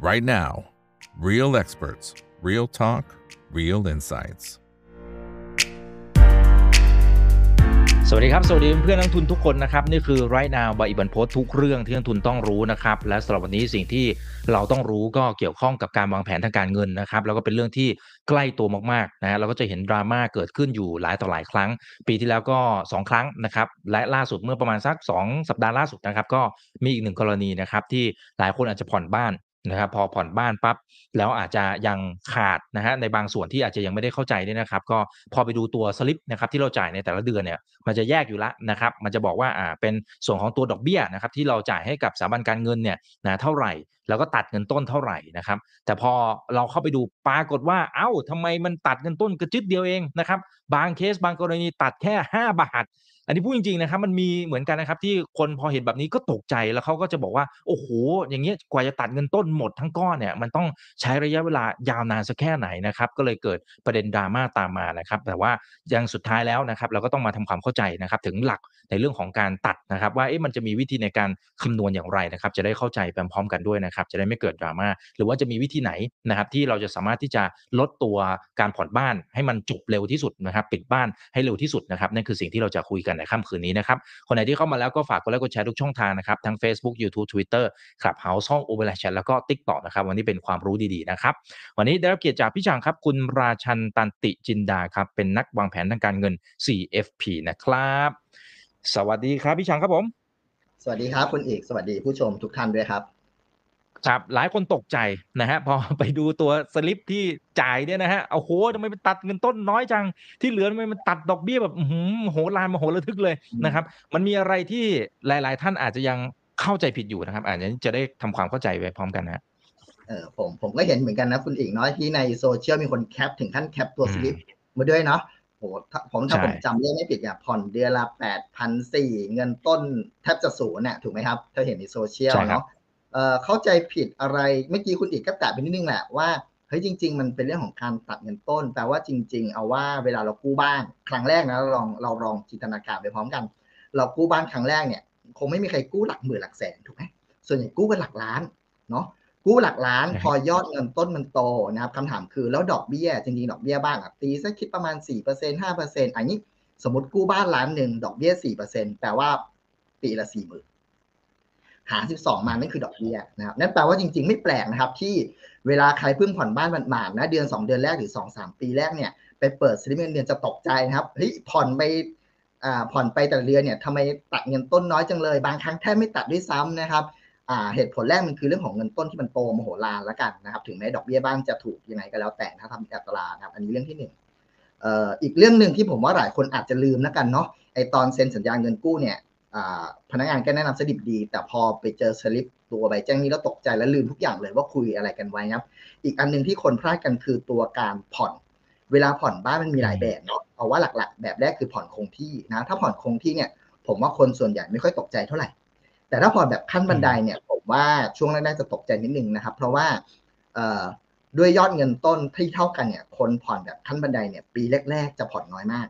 right now. Real experts, real talk, real insights. สวัสดีครับ สวัสดีเพื่อนนักทุนทุกคนนะครับ นี่คือ right now บอิบันโพสทุกเรื่องที่นักทุนต้องรู้นะครับ และสำหรับวันนี้สิ่งที่เราต้องรู้ก็เกี่ยวข้องกับการวางแผนทางการเงินนะครับ แล้วก็เป็นเรื่องที่ใกล้ตัวมากๆนะเราก็จะเห็นดราม่าเกิดขึ้นอยู่หลายต่อหลายครั้ง ปีที่แล้วก็ 2 ครั้งนะครับ และล่าสุดเมื่อประมาณสัก 2 สัปดาห์ล่าสุดนะครับ ก็มีอีกหนึ่งกรณีนะครับที่หลายคนอาจจะผ่อนบ้าน นะครับพอผ่อนบ้านปั๊บแล้วอาจจะยังขาดนะฮะในบางส่วนที่อาจจะยังไม่ได้เข้าใจเนี่ยนะครับ ก็พอไปดูตัวสลิปนะครับที่เราจ่ายในแต่ละเดือนเนี่ยมันจะแยกอยู่ละนะครับมันจะบอกว่าอ่าเป็นส่วนของตัวดอกเบี้ยนะครับที่เราจ่ายให้กับสถาบันการเงินเนี่ยนะเท่าไหร่ แล้วก็ตัดเงินต้นเท่าไหร่นะครับ แต่พอเราเข้าไปดูปรากฏว่าเอ้าทำไมมันตัดเงินต้นกระจิตเดียวเองนะครับบางเคสบางกรณีตัดแค่ 5 บาท อันนี้พูดจริงๆนะครับมันมีเหมือนกันนะครับ ที่คนพอเห็นแบบนี้ก็ตกใจแล้วเขาก็จะบอกว่าโอ้โหอย่างเงี้ยกว่าจะตัดเงินต้นหมดทั้งก้อนเนี่ยมันต้องใช้ระยะเวลายาวนานสักแค่ไหนนะครับ ก็เลยเกิดประเด็นดราม่าตามมานะครับ แต่ว่ายังสุดท้ายแล้วนะครับ เราก็ต้องมาทำความเข้าใจนะครับ ถึงหลักในเรื่องของการตัดนะครับ ว่าเอ๊ะมันจะมีวิธีในการคำนวณอย่างไรนะครับ จะได้เข้าใจไปพร้อมกันด้วยนะครับ จะได้ไม่เกิดดราม่าหรือว่าจะมีวิธีไหนนะครับ ที่เราจะสามารถที่จะลดตัวการผ่อนบ้านให้มันจบเร็วที่สุดนะครับ ปิดบ้านให้เร็วที่สุดนะครับนั่นคือสิ่งที่เราจะคุยกันในค่ำคืนนี้นะครับ คนไหนที่เข้ามาแล้วก็ฝากกดไลค์กดแชร์ทุกช่องทางนะครับ ทั้ง Facebook YouTube Twitter Clubhouse ห้องโอเวอร์แชแล้วก็ TikTok นะครับ วันนี้เป็นความรู้ดีๆนะครับ วันนี้ได้รับเกียรติจากพี่ช่างครับ คุณราชันตันติจินดาครับ เป็นนักวางแผนทางการเงิน CFP นะครับ สวัสดีครับพี่ช่างครับผม สวัสดีครับคุณเอกสวัสดีผู้ชมทุกท่านด้วยครับ ครับหลายคนตกใจนะฮะพอไปดูตัวสลิปที่จ่ายเนี่ยนะฮะโอ้โหทำไมมันตัดเงินต้นน้อยจัง ที่เหลือทำไมมันตัดดอกเบี้ยแบบอื้อหือโหรานมาโหระทึกเลยอืมนะครับ มันมีอะไรที่หลาย ๆ ท่านอาจจะยังเข้าใจผิดอยู่นะครับอาจจะจะได้ทำความเข้าใจไปพร้อมกันนะฮะเออผมผมก็เห็นเหมือนกันนะคุณเอกน้อยที่ในโซเชียลมีคนแคปถึงขั้นแคปตัวอืมสลิปมาด้วยเนาะโหถ้าผมถ้าใช่ผมจำเลขไม่ผิดเนี่ยผ่อนเดือนละแปดพันสี่เงินต้นแทบจะศูนย์เนี่ยถูกไหมครับถ้าเห็นในโซเชียลใช่ครับเนาะ เอ่อเข้าใจผิดอะไรเมื่อกี้คุณเอกก็แตะไปนิดนึงแหละว่าเฮ้ยจริง ๆ มันเป็นเรื่องของการตัดเงินต้นแต่ว่าจริง ๆ เอาว่าเวลาเรากู้บ้านครั้งแรกนะเราลองเราลองจินตนาการไปพร้อมกัน เรากู้บ้านครั้งแรกเนี่ย คงไม่มีใครกู้หลักหมื่นหลักแสนถูกไหมส่วนใหญ่กู้กันหลักล้านเนาะกู้หลักล้านใช่พอยอดเงินต้นมันโตนะครับคำถามคือแล้วดอกเบี้ยจริงๆดอกเบี้ยบ้านอะตีสักคิดประมาณ4% 5%อันนี้สมมติกู้บ้านล้านหนึ่งดอกเบี้ย4%แปลว่าปีละ4 0,000 หาร 12 มานั่นคือดอกเบี้ยนะครับนั่นแปลว่าจริง ๆ ไม่แปลกนะครับที่เวลาใครเพิ่งผ่อนบ้านหมาดๆนะเดือน 2 เดือนแรกหรือ 2 3 ปีแรกเนี่ยไปเปิดสลิปเงินเดือนจะตกใจนะครับเฮ้ยผ่อนไปอ่าผ่อนไปแต่เดือนเนี่ยทำไมตัดเงินต้นน้อยจังเลย บางครั้งแทบไม่ตัดด้วยซ้ำนะครับอ่าเหตุผลแรกมันคือเรื่องของเงินต้นที่มันโตมโหฬารแล้วกันนะครับถึงแม้ดอกเบี้ยบ้านจะถูกยังไงก็แล้วแต่ถ้าทำอัตรานะครับอันนี้เรื่องที่หนึ่งอ่ออีกเรื่องหนึ่งที่ผมว่าหลายคนอาจจะลืมแล้วกันเนาะไอตอนเซ็นสัญญาเงินกู้เนี่ย พนักงานก็แนะนำสลิปดี แต่พอไปเจอสลิปตัวใบแจ้งนี้แล้วตกใจแล้วลืมทุกอย่างเลยว่าคุยอะไรกันไว้นะครับ อีกอันหนึ่งที่คนพลาดกันคือตัวการผ่อน เวลาผ่อนบ้านมันมีหลายแบบเนาะเอาว่าหลักๆ แบบแรกคือผ่อนคงที่นะถ้าผ่อนคงที่เนี่ยผมว่าคนส่วนใหญ่ไม่ค่อยตกใจเท่าไหร่ แต่ถ้าผ่อนแบบขั้นบันไดเนี่ยผมว่าช่วงแรกๆจะตกใจนิดนึงนะครับ เพราะว่าด้วยยอดเงินต้นที่เท่ากันเนี่ย คนผ่อนแบบขั้นบันไดเนี่ย ปีแรก ๆ จะผ่อนน้อยมาก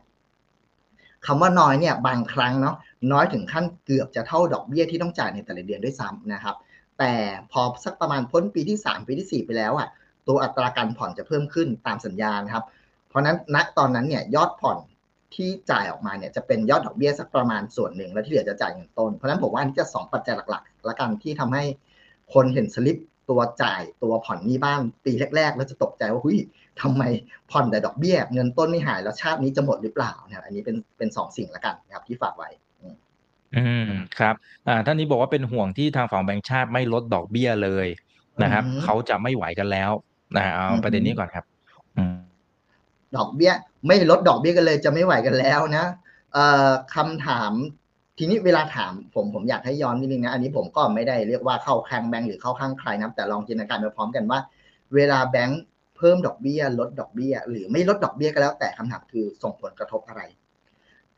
คำว่าน้อยเนี่ย บางครั้งเนาะ น้อยถึงขั้นเกือบจะเท่าดอกเบี้ยที่ต้องจ่ายในแต่ละเดือนด้วยซ้ำนะครับ แต่พอสักประมาณพ้นปีที่สามปีที่สี่ไปแล้วอะตัวอัตราการผ่อนจะเพิ่มขึ้นตามสัญญานะครับ เพราะนั้นณตอนนั้นเนี่ยยอดผ่อนที่จ่ายออกมาเนี่ยจะเป็นยอดดอกเบี้ยสักประมาณส่วนหนึ่ง แล้วที่เหลือจะจ่ายเงินต้น เพราะนั้นผมว่าอันนี้จะสองปัจจัยหลักๆละกันที่ทำให้คนเห็นสลิปตัวจ่ายตัวผ่อนนี้บ้านปีแรก ๆ แล้วจะตกใจว่าหุ้ยทำไมผ่อนแต่ดอกเบี้ย เงินต้นไม่หายแล้วชาตินี้จะหมดหรือเปล่านะครับอันนี้เป็นเป็นสองสิ่งละกันนะครับที่ฝากไว้ อืมอืมครับอ่าท่านนี้บอกว่าเป็นห่วงที่ทางฝั่งแบงก์ชาติไม่ลดดอกเบี้ยเลยนะครับอือฮึเขาจะไม่ไหวกันแล้วนะเอาอือฮึประเด็นนี้ก่อนครับอืมดอกเบี้ย ไม่ลดดอกเบี้ยกันเลย จะไม่ไหวกันแล้วนะเอ่อคำถามทีนี้เวลาถามผมผมอยากให้ย้อนนิดนึงนะอันนี้ผมก็ไม่ได้เรียกว่าเข้าข้างแบงก์หรือเข้าข้างใครนะแต่ลองจินตนาการไปพร้อมกันว่า เวลาแบงก์เพิ่มดอกเบี้ย ลดดอกเบี้ย หรือไม่ลดดอกเบี้ยก็แล้วแต่คำถามคือส่งผลกระทบอะไร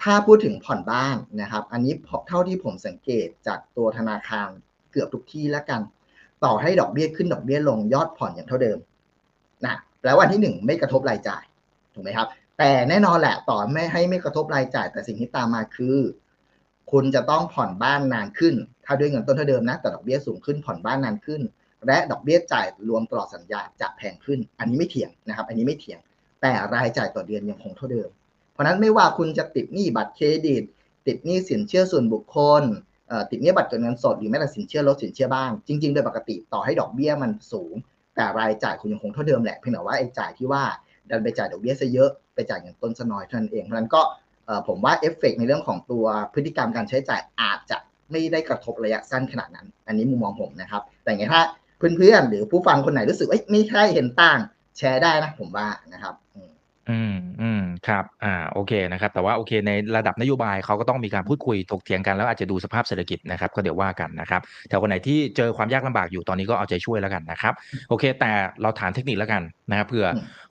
ถ้าพูดถึงผ่อนบ้านนะครับ อันนี้เท่าที่ผมสังเกตจากตัวธนาคารเกือบทุกที่แล้วกัน ต่อให้ดอกเบี้ยขึ้นดอกเบี้ยลงยอดผ่อนอย่างเท่าเดิมนะแปลว่าอันที่หนึ่งไม่กระทบรายจ่ายถูกไหมครับ แต่แน่นอนแหละต่อไม่ให้ไม่กระทบรายจ่าย แต่สิ่งที่ตามมาคือ คุณจะต้องผ่อนบ้านนานขึ้น ถ้าด้วยเงินต้นเท่าเดิมนะแต่ดอกเบี้ยสูงขึ้นผ่อนบ้านนานขึ้น และดอกเบี้ยจ่ายรวมตลอดสัญญาจะแพงขึ้น อันนี้ไม่เถียงนะครับ อันนี้ไม่เถียง แต่รายจ่ายต่อเดือนยังคงเท่าเดิม เพราะนั้นไม่ว่าคุณจะติดหนี้บัตรเครดิต ติดหนี้สินเชื่อส่วนบุคคลติดหนี้บัตรเงินสดหรือแม้แต่สินเชื่อลดสินเชื่อบ้าง จริงๆ โดยปกติต่อให้ดอกเบี้ยมันสูง แต่รายจ่ายคุณยังคงเท่าเดิมแหละเพียงแต่ว่าไอ้จ่ายที่ว่าดันไปจ่ายดอกเบี้ยซะเยอะไปจ่ายเงินต้นซะน้อยเท่านั้นเองเพราะนั้นก็ผมว่าเอฟเฟกในเรื่องของตัวพฤติกรรมการใช้จ่ายอาจจะไม่ได้กระทบระยะสั้นขนาดนั้น อันนี้มุมมองผมนะครับ แต่ไงถ้าเพื่อนๆหรือผู้ฟังคนไหนรู้สึกว่าไม่ใช่เห็นต่างแชร์ได้นะผมว่านะครับ อืม อืม ครับ อ่า โอเคนะครับ แต่ว่าโอเคในระดับนโยบายเขาก็ต้องมีการพูดคุยถกเถียงกันแล้วอาจจะดูสภาพเศรษฐกิจนะครับ ก็เดี๋ยวว่ากันนะครับ แต่คนไหนที่เจอความยากลำบากอยู่ตอนนี้ก็เอาใจช่วยแล้วกันนะครับ โอเค แต่เราถามเทคนิคแล้วกันนะครับเผื่อ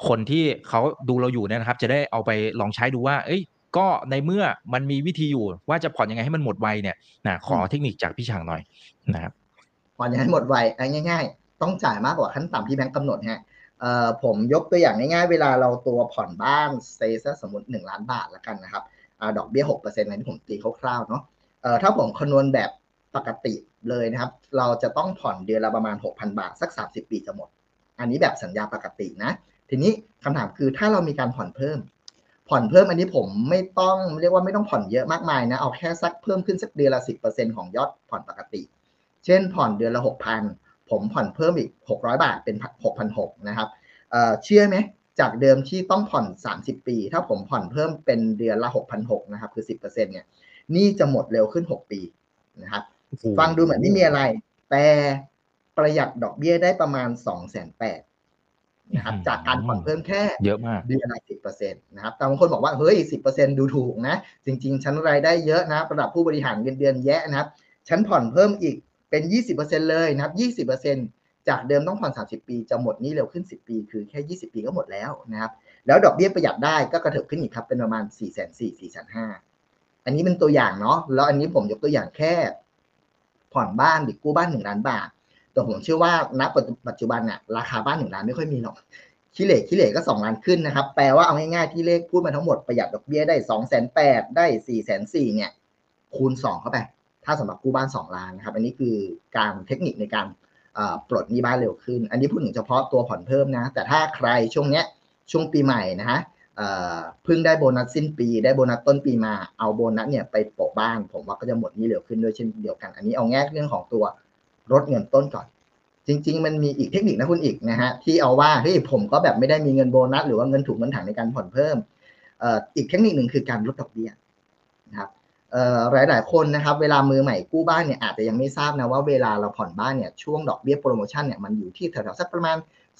คนที่เขาดูเราอยู่เนี่ยนะครับ จะได้เอาไปลองใช้ดูว่า เอ้ย ก็ในเมื่อมันมีวิธีอยู่ว่าจะผ่อนยังไงให้มันหมดไวเนี่ยนะขอเทคนิคจากพี่ช่างหน่อยนะครับผ่อนยังไงหมดไวง่าย ๆ ต้องจ่ายมากกว่าขั้นต่ำที่แบงก์กำหนดฮะ ผมยกตัวอย่างง่ายๆ เวลาเราตัวผ่อนบ้านเซซสมมติ 1 ล้านบาทแล้วกันนะครับอดอกเบี้ย6%ในที่ผมตีคร่าวๆเนาะถ้าผมคำนวณแบบปกติเลยนะครับ เราจะต้องผ่อนเดือนละประมาณ 6,000 บาท สัก 30 ปีจะหมด อันนี้แบบสัญญาปกตินะ ทีนี้คำถามคือถ้าเรามีการผ่อนเพิ่ม ผ่อนเพิ่มอันนี้ผมไม่ต้องเรียกว่าไม่ต้องผ่อนเยอะมากมายนะ เอาแค่สักเพิ่มขึ้นสักเดือนละ 10%ของยอดผ่อนปกติ เช่นผ่อนเดือนละ 6,000 ผมผ่อนเพิ่มอีก 600 บาทเป็น 6,600นะครับเชื่อไหมจากเดิมที่ต้องผ่อน 30 ปี ถ้าผมผ่อนเพิ่มเป็นเดือนละ 6,600นะครับคือ 10%เนี่ยนี่จะหมดเร็วขึ้น 6 ปีนะครับฟังดูเหมือนไม่มีอะไร แต่ประหยัดดอกเบี้ยได้ประมาณ 2 8 0 0 0นะครับจากการผ่อนเพิ่มแค่เยอะมากเดือนละสิบเปอร์เซ็นต์นะครับแต่บางคนบอกว่า เฮ้ยสิบเปอร์เซ็นดูถูกนะ จริง ๆ ฉันรายได้เยอะนะ ระดับผู้บริหารเงินเดือนแย่นะครับ ฉันผ่อนเพิ่มอีก เป็นยี่สิบเลยนะครับยี่สิบเปอร์เซ็นต์จากเดิมต้องผ่อน30 ปี จะหมดนี้เร็วขึ้น 10 ปี คือแค่ 20 ปีก็หมดแล้วนะครับแล้วดอกเบี้ยประหยัดได้ก็กระเถิบขึ้นอีกครับเป็นประมาณ 4 4 0 0 0 4 4 5 0 0อันนี้เป็นตัวอย่างเนาะแล้วอันนี้ผมยกตัวอย่างแค่ ผ่อนบ้านหรือกู้บ้านหนึ่งล้านบาทแต่ผมเชื่อว่าณปัจจุบันเนี่ยราคาบ้านหนึ่งล้านไม่ค่อยมีหรอกคิเลคิเลก็สองล้านขึ้นนะครับ แปลว่าเอาง่ายๆที่เลขพูดมาทั้งหมดประหยัดดอกเบี้ยได้สองแสนแปดได้สี่แสนสี่เนี่ย คูณสองเข้าไป ถ้าสำหรับกู้บ้านสองล้านนะครับ อันนี้คือการเทคนิคในการปลดหนี้บ้านเร็วขึ้น อันนี้พูดถึงเฉพาะตัวผ่อนเพิ่มนะ แต่ถ้าใครช่วงเนี้ยช่วงปีใหม่นะฮะเพิ่งได้โบนัสสิ้นปี ได้โบนัสต้นปีมาเอาโบนัสเนี่ยไปโปะบ้าน ผมว่าก็จะหมดนี้เร็วขึ้นด้วยเช่นเดียวกัน อันนี้เอาแง่เรื่องของตัวลดเงินต้นก่อน จริง ๆ มันมีอีกเทคนิคนะคุณอีกนะฮะที่เอาว่าเฮ้ยผมก็แบบไม่ได้มีเงินโบนัส หรือว่าเงินถูกเงินถังในการผ่อนเพิ่มอีกเทคนิคหนึ่งคือการลดดอกเบี้ย หลายหลายคนนะครับเวลามือใหม่กู้บ้านเนี่ยอาจจะยังไม่ทราบนะว่าเวลาเราผ่อนบ้านเนี่ยช่วงดอกเบี้ยโปรโมชั่นเนี่ยมันอยู่ที่แถวๆสักประมาณ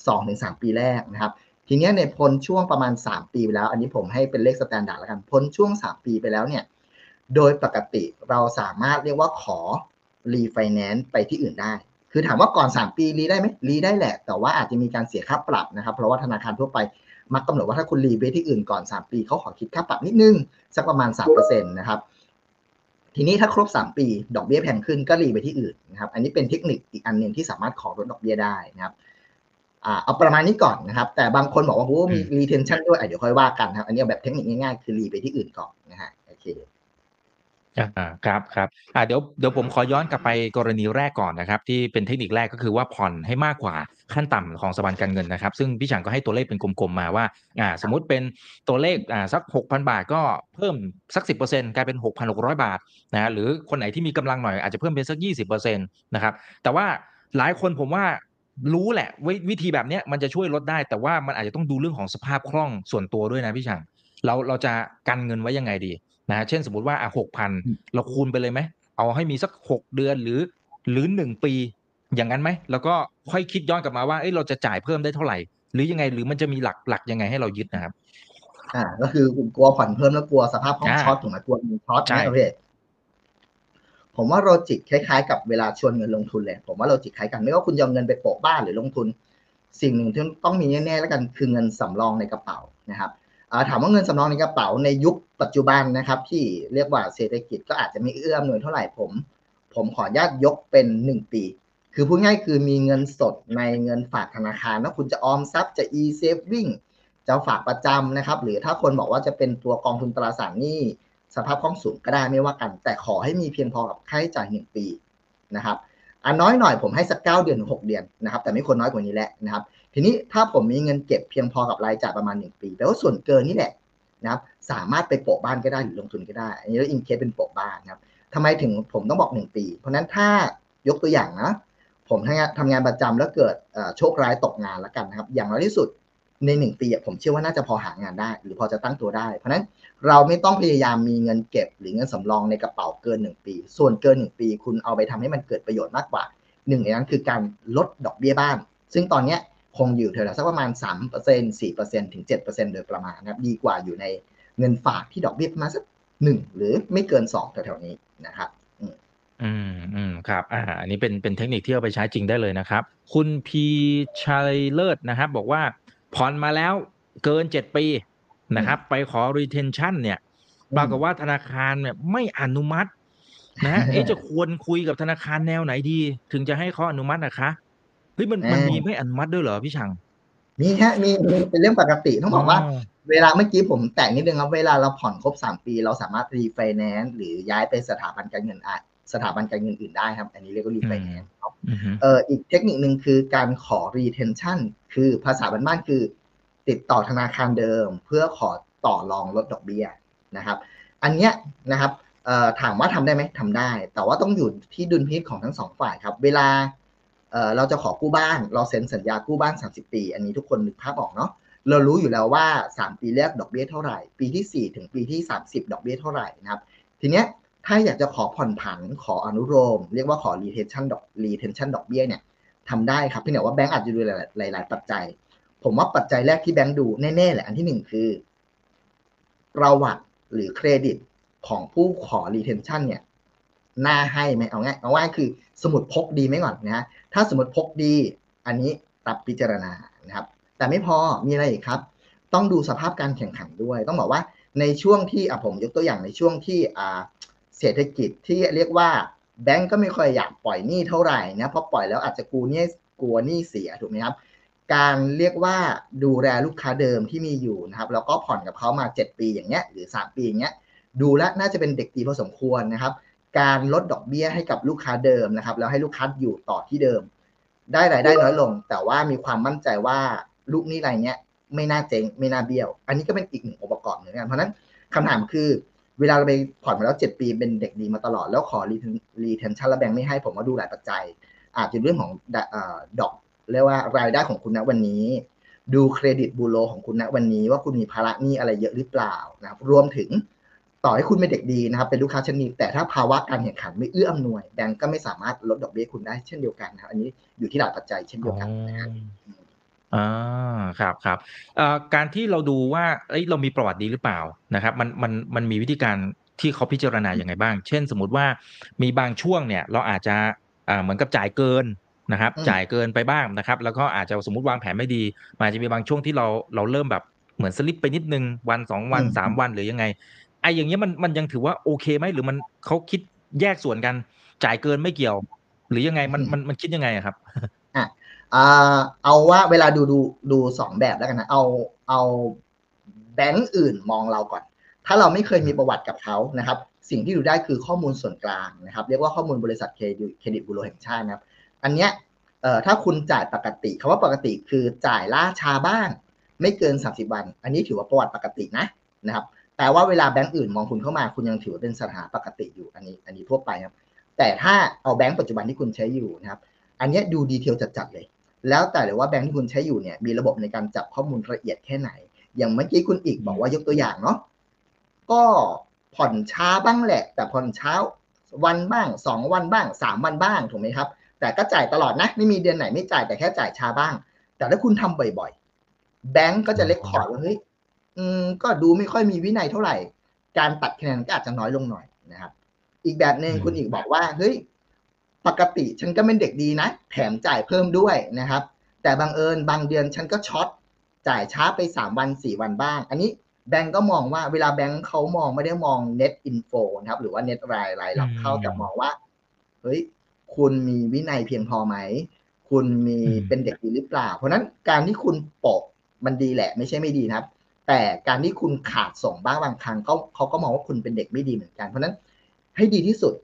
2-3 ปีแรกนะครับทีนี้ในพ้นช่วงประมาณ 3 ปีไปแล้ว อันนี้ผมให้เป็นเลข standard แล้วกันพ้นช่วง 3 ปีไปแล้วเนี่ยโดยปกติเราสามารถเรียกว่าขอรีไฟแนนซ์ไปที่อื่นได้ คือถามว่าก่อน 3 ปีรีได้ไหมรีได้แหละ แต่ว่าอาจจะมีการเสียค่าปรับนะครับ เพราะว่าธนาคารทั่วไปมักกำหนดว่าถ้าคุณรีไปที่อื่นก่อน 3 ปีเขาขอคิดค่าปรับนิดนึงสักประมาณ3%นะครับ ทีนี้ถ้าครบ 3 ปี ดอกเบี้ยแพงขึ้นก็รีไปที่อื่นนะครับ อันนี้เป็นเทคนิคอีกอันหนึ่งที่สามารถขอลดดอกเบี้ยได้นะครับเอาประมาณนี้ก่อนนะครับ แต่บางคนบอกว่าโอ้มี retention ด้วยเดี๋ยวค่อยว่ากันครับ อันนี้แบบเทคนิคง่ายๆ คือรีไปที่อื่นก่อนนะฮะโอเค อ่าครับครับอ่าเดี๋ยวเดี๋ยวผมขอย้อนกลับไปกรณีแรกก่อนนะครับ ที่เป็นเทคนิคแรกก็คือว่าผ่อนให้มากกว่าขั้นต่ำของสถาบันการเงินนะครับ ซึ่งพี่ฉางก็ให้ตัวเลขเป็นกลมๆมาว่าอ่าสมมติเป็นตัวเลขอ่าสัก 6,000 บาทก็เพิ่มสัก 10%กลายเป็น 6,600 บาทนะหรือคนไหนที่มีกำลังหน่อยอาจจะเพิ่มเป็นสัก 20%นะครับแต่ว่าหลายคนผมว่ารู้แหละวิธีแบบนี้มันจะช่วยลดได้ แต่ว่ามันอาจจะต้องดูเรื่องของสภาพคล่องส่วนตัวด้วยนะพี่ฉางเราเราจะกันเงินไว้ยังไงดี นะเช่นสมมติว่าอะหกพันเราคูณไปเลยไหมเอาให้มีสักหกเดือนหรือหรือหนึ่งปี อย่างนั้นไหมแล้วก็ค่อยคิดย้อนกลับมาว่าเอ้เราจะจ่ายเพิ่มได้เท่าไหร่ หรือยังไงหรือมันจะมีหลักหลักยังไงให้เรายึดนะครับ อ่า ก็คือกลัวผ่อนเพิ่มแล้วกลัวสภาพคล่องช็อตถูกไหมกลัวมีช็อตนะโอเคผมว่า logic คล้ายๆ กับเวลาชวนเงินลงทุนเลยผมว่า logic คล้ายกันไม่ว่าคุณจะเงินไปโปะบ้านหรือลงทุน สิ่งหนึ่งที่ต้องมีแน่ๆแล้วกันคือเงินสำรองในกระเป๋านะครับ ถามว่าเงินสำรองในกระเป๋าในยุคปัจจุบันนะครับ ที่เรียกว่าเศรษฐกิจก็อาจจะไม่เอื้อมหน่วยเท่าไหร่ผม ผมขออนุญาตยกเป็นหนึ่งปี คือพูดง่ายคือมีเงินสดในเงินฝากธนาคารนะคุณจะออมทรัพย์จะ e-saving จะฝากประจำนะครับ หรือถ้าคนบอกว่าจะเป็นตัวกองทุนตราสารหนี้สภาพคล่องสูงก็ได้ไม่ว่ากัน แต่ขอให้มีเพียงพอกับค่าใช้จ่ายหนึ่งปีนะครับอะน้อยหน่อยผมให้สักเก้าเดือนถึงหกเดือนนะครับ แต่ไม่ควรน้อยกว่านี้แหละนะครับ ทีนี้ถ้าผมมีเงินเก็บเพียงพอกับรายจ่ายประมาณหนึ่งปีแปลว่าส่วนเกินนี่แหละนะครับสามารถไปโปะบ้านก็ได้หรือลงทุนก็ได้ อันนี้เราอินเคสเป็นโปะบ้านนะครับทำไมถึงผมต้องบอกหนึ่งปี เพราะฉะนั้นถ้ายกตัวอย่างนะผมทำงานทำงานประจำแล้วเกิดโชคร้ายตกงานแล้วกันนะครับ อย่างน้อยที่สุดในหนึ่งปีผมเชื่อว่าน่าจะพอหางานได้ หรือพอจะตั้งตัวได้ เพราะฉะนั้นเราไม่ต้องพยายามมีเงินเก็บ หรือเงินสำรองในกระเป๋าเกินหนึ่งปี ส่วนเกินหนึ่งปี คุณเอาไปทำให้มันเกิดประโยชน์มากกว่าหนึ่งในนั้นคือการลดดอกเบี้ยบ้าน ซึ่งตอนนี้ คงอยู่แถวๆสักประมาณ 3% 4%ถึง 7%โดยประมาณนะครับ ดีกว่าอยู่ในเงินฝากที่ดอกเบี้ยประมาณสักหนึ่งหรือไม่เกินสองแถวๆนี้นะครับอืมอืมครับ อ่า อันนี้เป็นเป็นเทคนิคที่เอาไปใช้จริงได้เลยนะครับ คุณพีชัยเลิศนะครับ บอกว่าผ่อนมาแล้วเกินเจ็ดปีนะครับ ไปขอ retention เนี่ยปรากฏว่าธนาคารเนี่ยไม่อนุมัติ นะเอ๊ะจะควรคุยกับธนาคารแนวไหนดี ถึงจะให้เขาอนุมัตินะคะ เฮ้ยมันมันมีไม่อนุมัติด้วยเหรอพี่ชังมีฮะมีมีเป็นเรื่องปกติต้องบอกว่า เวลาเมื่อกี้ผมแตะนิดนึงครับเวลาเราผ่อนครบสามปี เราสามารถรีไฟแนนซ์หรือย้ายไปสถาบันการเงินอะสถาบันการเงินอื่นได้ครับ อันนี้เรียกว่ารีไฟแนนซ์อือฮึเอ่ออีกเทคนิคหนึ่งคือการขอ retention คือภาษาบ้านๆคือ ติดต่อธนาคารเดิม เพื่อขอต่อรองลดดอกเบี้ยนะครับ อันเนี้ยนะครับเอ่อถามว่าทำได้ไหมทำได้ แต่ว่าต้องอยู่ที่ดุลพินิจของทั้งสองฝ่ายครับ เวลา เราจะขอกู้บ้านเราเซ็นสัญญากู้บ้าน 30 ปี อันนี้ทุกคนนึกภาพออกเนาะเรารู้อยู่แล้วว่า 3 ปีแรกดอกเบี้ยเท่าไหร่ ปีที่ 4 ถึงปีที่ 30 ดอกเบี้ยเท่าไหร่นะครับ ทีเนี้ยถ้าอยากจะขอผ่อนผันขออนุโลมเรียกว่าขอ retention ดอก retention ดอกเบี้ยเนี่ยทำได้ครับเพียงแต่ว่าแบงก์อาจจะดูหลายหลายปัจจัย ผมว่าปัจจัยแรกที่แบงก์ดูแน่ๆแหละอันที่หนึ่งคือ ประวัติหรือเครดิตของผู้ขอ retention เนี่ยน่าให้ไหมเอาง่ายเอาง่ายคือสมุดพกดีไหมก่อนนะฮะ ถ้าสมุดพกดี อันนี้รับพิจารณานะครับ แต่ไม่พอมีอะไรอีกครับ ต้องดูสภาพการแข่งขันด้วย ต้องบอกว่าในช่วงที่อะผมยกตัวอย่างในช่วงที่อ่าเศรษฐกิจที่เรียกว่าแบงก์ก็ไม่ค่อยอยากปล่อยหนี้เท่าไหร่นะเพราะปล่อยแล้วอาจจะกูเนี่ยกลัวหนี้เสียถูกไหมครับ การเรียกว่าดูแลลูกค้าเดิมที่มีอยู่นะครับ แล้วก็ผ่อนกับเขามา 7 ปีอย่างเงี้ยหรือ 3 ปีอย่างเงี้ยดูแลน่าจะเป็นเด็กดีพอสมควรนะครับ การลดดอกเบี้ยให้กับลูกค้าเดิมนะครับ แล้วให้ลูกค้าอยู่ต่อที่เดิม ได้รายได้น้อยลง แต่ว่ามีความมั่นใจว่าลูกนี้รายเนี้ยไม่น่าเจ๊งไม่น่าเบี้ยว อันนี้ก็เป็นอีกหนึ่งองค์ประกอบเหมือนกันเพราะนั้นคำถามคือ เวลาเราไปผ่อนมาแล้ว 7 ปีเป็นเด็กดีมาตลอด แล้วขอ retention แล้วแบงค์ไม่ให้ผมว่าดูหลายปัจจัย อาจจะเรื่องของดเอ่อดอกเรียกว่ารายได้ของคุณณวันนี้ ดูเครดิตบูโรของคุณณวันนี้ว่าคุณมีภาระหนี้อะไรเยอะหรือเปล่านะครับรวมถึง ต่อให้คุณเป็นเด็กดีนะครับ เป็นลูกค้าชั้นดีแต่ถ้าภาวะการแข่งขันไม่เอื้ออำนวยแบงก์ก็ไม่สามารถลดดอกเบี้ยคุณได้เช่นเดียวกันนะครับ อันนี้อยู่ที่หลายปัจจัยเช่นเดียวกันนะครับอ่าครับครับเอ่อการที่เราดูว่าเอ้ยเรามีประวัติดีหรือเปล่านะครับ มันมันมันมีวิธีการที่เขาพิจารณาอย่างไงบ้าง เช่น สมมุติว่ามีบางช่วงเนี่ยเราอาจจะอ่าเหมือนกับจ่ายเกินนะครับอืมจ่ายเกินไปบ้างนะครับ แล้วก็อาจจะสมมติวางแผนไม่ดีมันอาจจะมีบางช่วงที่เราเราเริ่มแบบเหมือนสลิปไปนิดนึงวันสองวันสามวันหรือยังไง ไอ้อย่างเงี้ยมันมันยังถือว่าโอเคไหมหรือมันเขาคิดแยกส่วนกันจ่ายเกินไม่เกี่ยว หรือยังไงมันมันมันคิดยังไงอะครับอ่าเอาว่าเวลาดูดูดูสองแบบแล้วกันนะเอาเอาแบงก์อื่นมองเราก่อน ถ้าเราไม่เคยมีประวัติกับเขานะครับ สิ่งที่ดูได้คือข้อมูลส่วนกลางนะครับ เรียกว่าข้อมูลบริษัทเครดิตบูโรแห่งชาตินะครับ อันเนี้ยเอ่อถ้าคุณจ่ายปกติคำว่าปกติคือจ่ายล่าช้าบ้าง ไม่เกิน 30 วัน อันนี้ถือว่าประวัติปกตินะนะครับ แต่ว่าเวลาแบงก์อื่นมองคุณเข้ามาคุณยังถือว่าเป็นสถานะปกติอยู่อันนี้ อันนี้ทั่วไปครับ แต่ถ้าเอาแบงก์ปัจจุบันที่คุณใช้อยู่นะครับ อันนี้ดูดีเทลจัดๆเลย แล้วแต่เลยว่าแบงก์ที่คุณใช้อยู่เนี่ยมีระบบในการจับข้อมูลละเอียดแค่ไหน อย่างเมื่อกี้คุณอีกบอกว่ายกตัวอย่างเนาะก็ผ่อนช้าบ้างแหละ แต่ผ่อนเช้าวันบ้างสองวันบ้างสามวันบ้างถูกไหมครับ แต่ก็จ่ายตลอดนะ ไม่มีเดือนไหนไม่จ่ายแต่แค่จ่ายช้าบ้าง แต่ถ้าคุณทำบ่อยๆ แบงก์ก็จะเล็กคอร์ดว่าเฮ้ย อืมก็ดูไม่ค่อยมีวินัยเท่าไหร่ การตัดคะแนนก็อาจจะน้อยลงหน่อยนะครับ อีกแบบหนึ่งอืมคุณอีกบอกว่าเฮ้ยปกติฉันก็เป็นเด็กดีนะ แถมจ่ายเพิ่มด้วยนะครับ แต่บังเอิญบางเดือนฉันก็ช็อตจ่ายช้าไป 3 วัน 4 วันบ้าง อันนี้แบงก์ก็มองว่าเวลาแบงก์เขามองไม่ได้มอง net inflow นะครับ หรือว่า net รายรายรับเข้าอืมแต่มองว่าเฮ้ยคุณมีวินัยเพียงพอไหม คุณมีอืมเป็นเด็กดีหรือเปล่า เพราะฉะนั้นการที่คุณโปะมันดีแหละ ไม่ใช่ไม่ดีนะครับ แต่การที่คุณขาดส่งบ้างบางครั้งเขาเขาก็มองว่าคุณเป็นเด็กไม่ดีเหมือนกัน เพราะฉะนั้นให้ดีที่สุด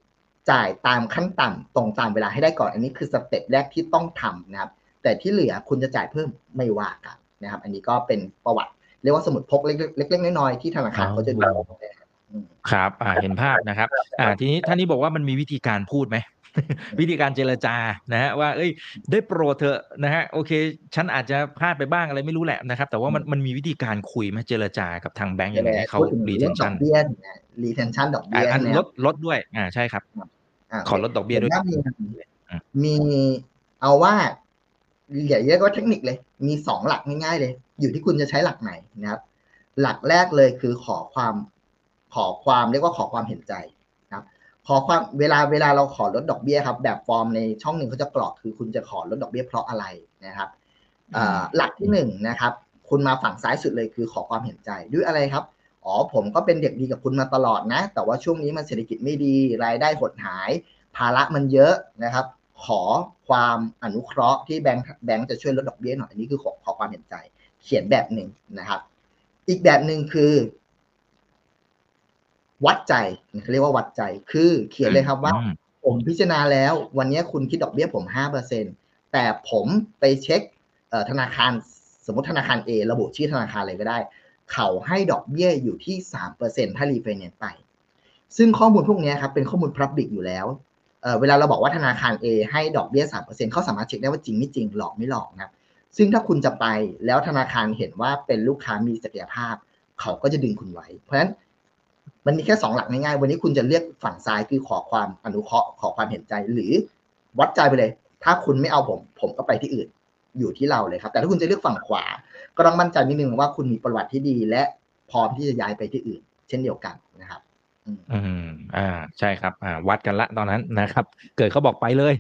จ่ายตามขั้นต่ำตรงตามเวลาให้ได้ก่อนอันนี้คือสเต็ปแรกที่ต้องทำนะครับ แต่ที่เหลือคุณจะจ่ายเพิ่มไม่ว่ากันนะครับ อันนี้ก็เป็นประวัติเรียกว่าสมุดพกเล็กๆน้อยๆที่ธนาคารเขาจะดูครับอ่าเห็นภาพนะครับ อ่าทีนี้ท่านนี้บอกว่ามันมีวิธีการพูดไหม วิธีการเจรจานะฮะว่าเอ้ย ได้โปรดเถอะนะฮะโอเค ฉันอาจจะพลาดไปบ้างอะไรไม่รู้แหละนะครับ แต่ว่ามันมันมีวิธีการคุยไหมเจรจากับทางแบงก์ยังไงให้เขาพูดถึงรีเรื่เทองนดชั่อนกเบี้ยเนี่ยรีเทนชั่นดอกเบี้ยอันเนี่ยลดลดด้วยอ่าใช่ครับาขอลดดอกเบี้ยด้วยผมว่ามีอืมมีเอาว่าอย่าเรียกว่าเทคนิคเลย มีสองหลักง่ายๆเลย อยู่ที่คุณจะใช้หลักไหนนะครับ หลักแรกเลยคือขอความขอความเรียกว่าขอความเห็นใจ นะครับขอความเวลาเวลาเราขอลดดอกเบี้ยครับ แบบฟอร์มในช่องหนึ่งเขาจะกรอกคือคุณจะขอลดดอกเบี้ยเพราะอะไรนะครับเอ่อหลักที่หนึ่งนะครับ คุณมาฝั่งซ้ายสุดเลยคือขอความเห็นใจด้วยอะไรครับอ๋อผมก็เป็นเด็กดีกับคุณมาตลอดนะ แต่ว่าช่วงนี้มันเศรษฐกิจไม่ดีรายได้หดหาย ภาระมันเยอะนะครับ ขอความอนุเคราะห์ที่แบงค์แบงค์จะช่วยลดดอกเบี้ยหน่อยอันนี้คือขอขอความเห็นใจ เขียนแบบหนึ่งนะครับ อีกแบบหนึ่งคือ วัดใจเขาเรียกว่าวัดใจคือเขียนเลยครับว่าอืมผมพิจารณาแล้ว วันนี้คุณคิดดอกเบี้ยผมห้าเปอร์เซ็นแต่ผมไปเช็คเอ่อธนาคารสมมติธนาคาร A ระบุชื่อธนาคารเลยก็ได้ เขาให้ดอกเบี้ยอยู่ที่สามเปอร์เซ็นต์ถ้ารีไฟแนนซ์ไป ซึ่งข้อมูลพวกนี้ครับเป็นข้อมูล Public อยู่แล้วเอ่อเวลาเราบอกว่าธนาคาร A ให้ดอกเบี้ยสามเปอร์เซ็นต์เขาสามารถเช็คได้ว่าจริงไม่จริงหลอกไม่หลอกนะครับซึ่งถ้าคุณจะไปแล้วธนาคารเห็นว่าเป็นลูกค้ามีศักยภาพ เขาก็จะดึงคุณไว้ เพราะฉะนั้น มันมีแค่สองหลักง่ายๆ วันนี้คุณจะเลือกฝั่งซ้ายคือขอความอนุเคราะห์ขอความเห็นใจหรือวัดใจไปเลย ถ้าคุณไม่เอาผม ผมก็ไปที่อื่นอยู่ที่เราเลยครับ แต่ถ้าคุณจะเลือกฝั่งขวา ก็ต้องมั่นใจนิดนึงว่าคุณมีประวัติที่ดี และพร้อมที่จะย้ายไปที่อื่น เช่นเดียวกันนะครับ อืมอืมอ่า ใช่ครับ อ่า วัดกันละตอนนั้นนะครับ เกิดเขาบอกไปเลย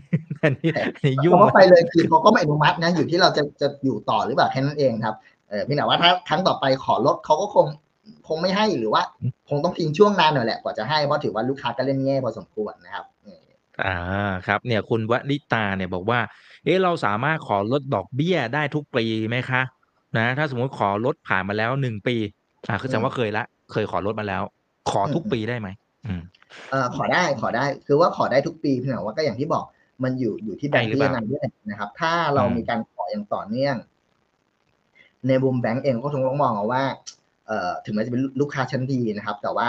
อันนี้อันนี้ยุ่งเขาก็ละไปเลยคือเขาก็ไม่อนุมัตินะอยู่ที่เราจะจะอยู่ต่อหรือเปล่าแค่นั้นเองครับเออพี่หนาว่าถ้าครั้งต่อไปขอลดเขาก็คง คงไม่ให้หรือว่า คงต้องทิ้งช่วงนานหน่อยแหละกว่าจะให้เพราะถือว่าลูกค้าก็เล่นแง่พอสมควรนะครับเอออ่าครับเนี่ยคุณวลิตาเนี่ยบอกว่า เอ๊ะเราสามารถขอลดดอกเบี้ยได้ทุกปีไหมคะนะถ้าสมมติขอลดผ่านมาแล้วหนึ่งปีอ่าคือแสดงว่าเคยละ เคยขอลดมาแล้ว ขอทุกปีได้ไหมอืมเอ่อขอได้ขอได้คือว่าขอได้ทุกปีเพียงแต่ว่าก็อย่างที่บอกมันอยู่อยู่ที่แบงค์ใช่หรือพิเปจาล่ารณาด้วยนะครับ ถ้าเราอืมมีการขออย่างต่อเนื่อง ในมุมแบงก์เองก็คงต้องมองเอาว่าเอ่อ ถึงแม้จะเป็นลูกค้าชั้นดีนะครับ แต่ว่า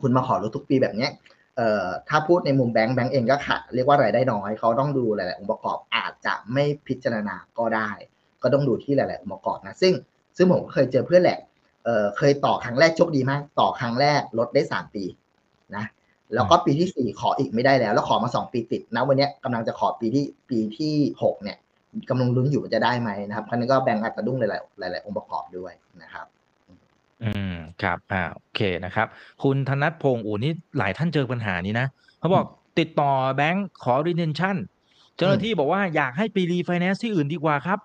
คุณมาขอลดทุกปีแบบเนี้ยเอ่อถ้าพูดในมุมแบงก์แบงก์เองก็ขาดเรียกว่ารายได้น้อยเขาต้องดูหลายๆองค์ประกอบอาจจะไม่พิจารณาก็ได้ ก็ต้องดูที่หลายๆองค์ประกอบนะซึ่ง ซึ่งผมเคยเจอเพื่อนแหละเอ่อเคยต่อครั้งแรกโชคดีมาก ต่อครั้งแรกลดได้สามปีนะแล้วก็ปีที่สี่ขออีกไม่ได้แล้ว แล้วขอมาสองปีติดนะวันนี้ยกำลังจะขอปีที่ปีที่หกเนี่ยกำลังลุ้นอยู่ว่าจะได้ไหมนะครับครั้นี้ก็แบ่งอาจจะดุ้งหลายๆหลาย ๆ องค์ประกอบด้วยนะครับ อืม ครับ อ่า โอเคนะครับ คุณธนัทพงศ์ โอ้ นี่หลายท่านเจอปัญหานี้นะ เขาบอกติดต่อแบงค์ขอ retention เจ้าหน้าที่บอกว่าอยากให้ไปรีไฟแนนซ์ที่อื่นดีกว่าครับ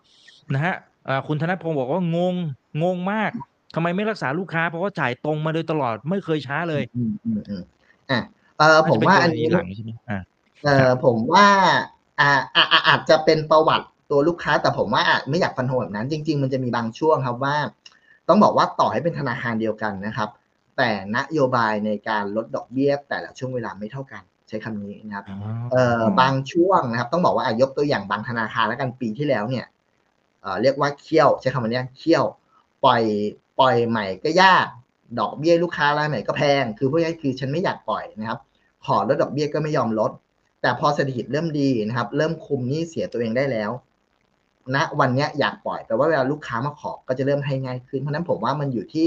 นะฮะอ่าคุณธนัทพงศ์บอกว่างง งงมาก ทำไมไม่รักษาลูกค้า เพราะว่าจ่ายตรงมาโดยตลอด ไม่เคยช้าเลยอืมอืมอืมอะเออผมว่าอันนี้จะเป็กรณีหลังใช่ไหมอ่า เออผมว่าอ่าอ่าอ่าอาจจะเป็นประวัติตัวลูกค้า แต่ผมว่าอาจไม่อยากฟันธงแบบนั้น จริง ๆ มันจะมีบางช่วงครับว่า ต้องบอกว่าต่อให้เป็นธนาคารเดียวกันนะครับ แต่นโยบายในการลดดอกเบี้ยแต่ละช่วงเวลาไม่เท่ากัน ใช้คำนี้นะครับเอ่อบางช่วงนะครับ ต้องบอกว่าอายกตัวอย่างบางธนาคารแล้วกันปีที่แล้วเนี่ยเอ่อเรียกว่าเคี่ยว ใช้คำว่าเนี้ยเคี่ยวปล่อยปล่อยใหม่ก็ยากดอกเบี้ยลูกค้ารายใหม่ก็แพง คือพวกนี้คือฉันไม่อยากปล่อยนะครับ ขอลดดอกเบี้ยก็ไม่ยอมลด แต่พอเศรษฐกิจเริ่มดีนะครับ เริ่มคุมหนี้เสียตัวเองได้แล้ว ณวันนี้อยากปล่อยแต่ว่าเวลาลูกค้ามาขอก็จะเริ่มให้ง่ายขึ้น เพราะนั้นผมว่ามันอยู่ที่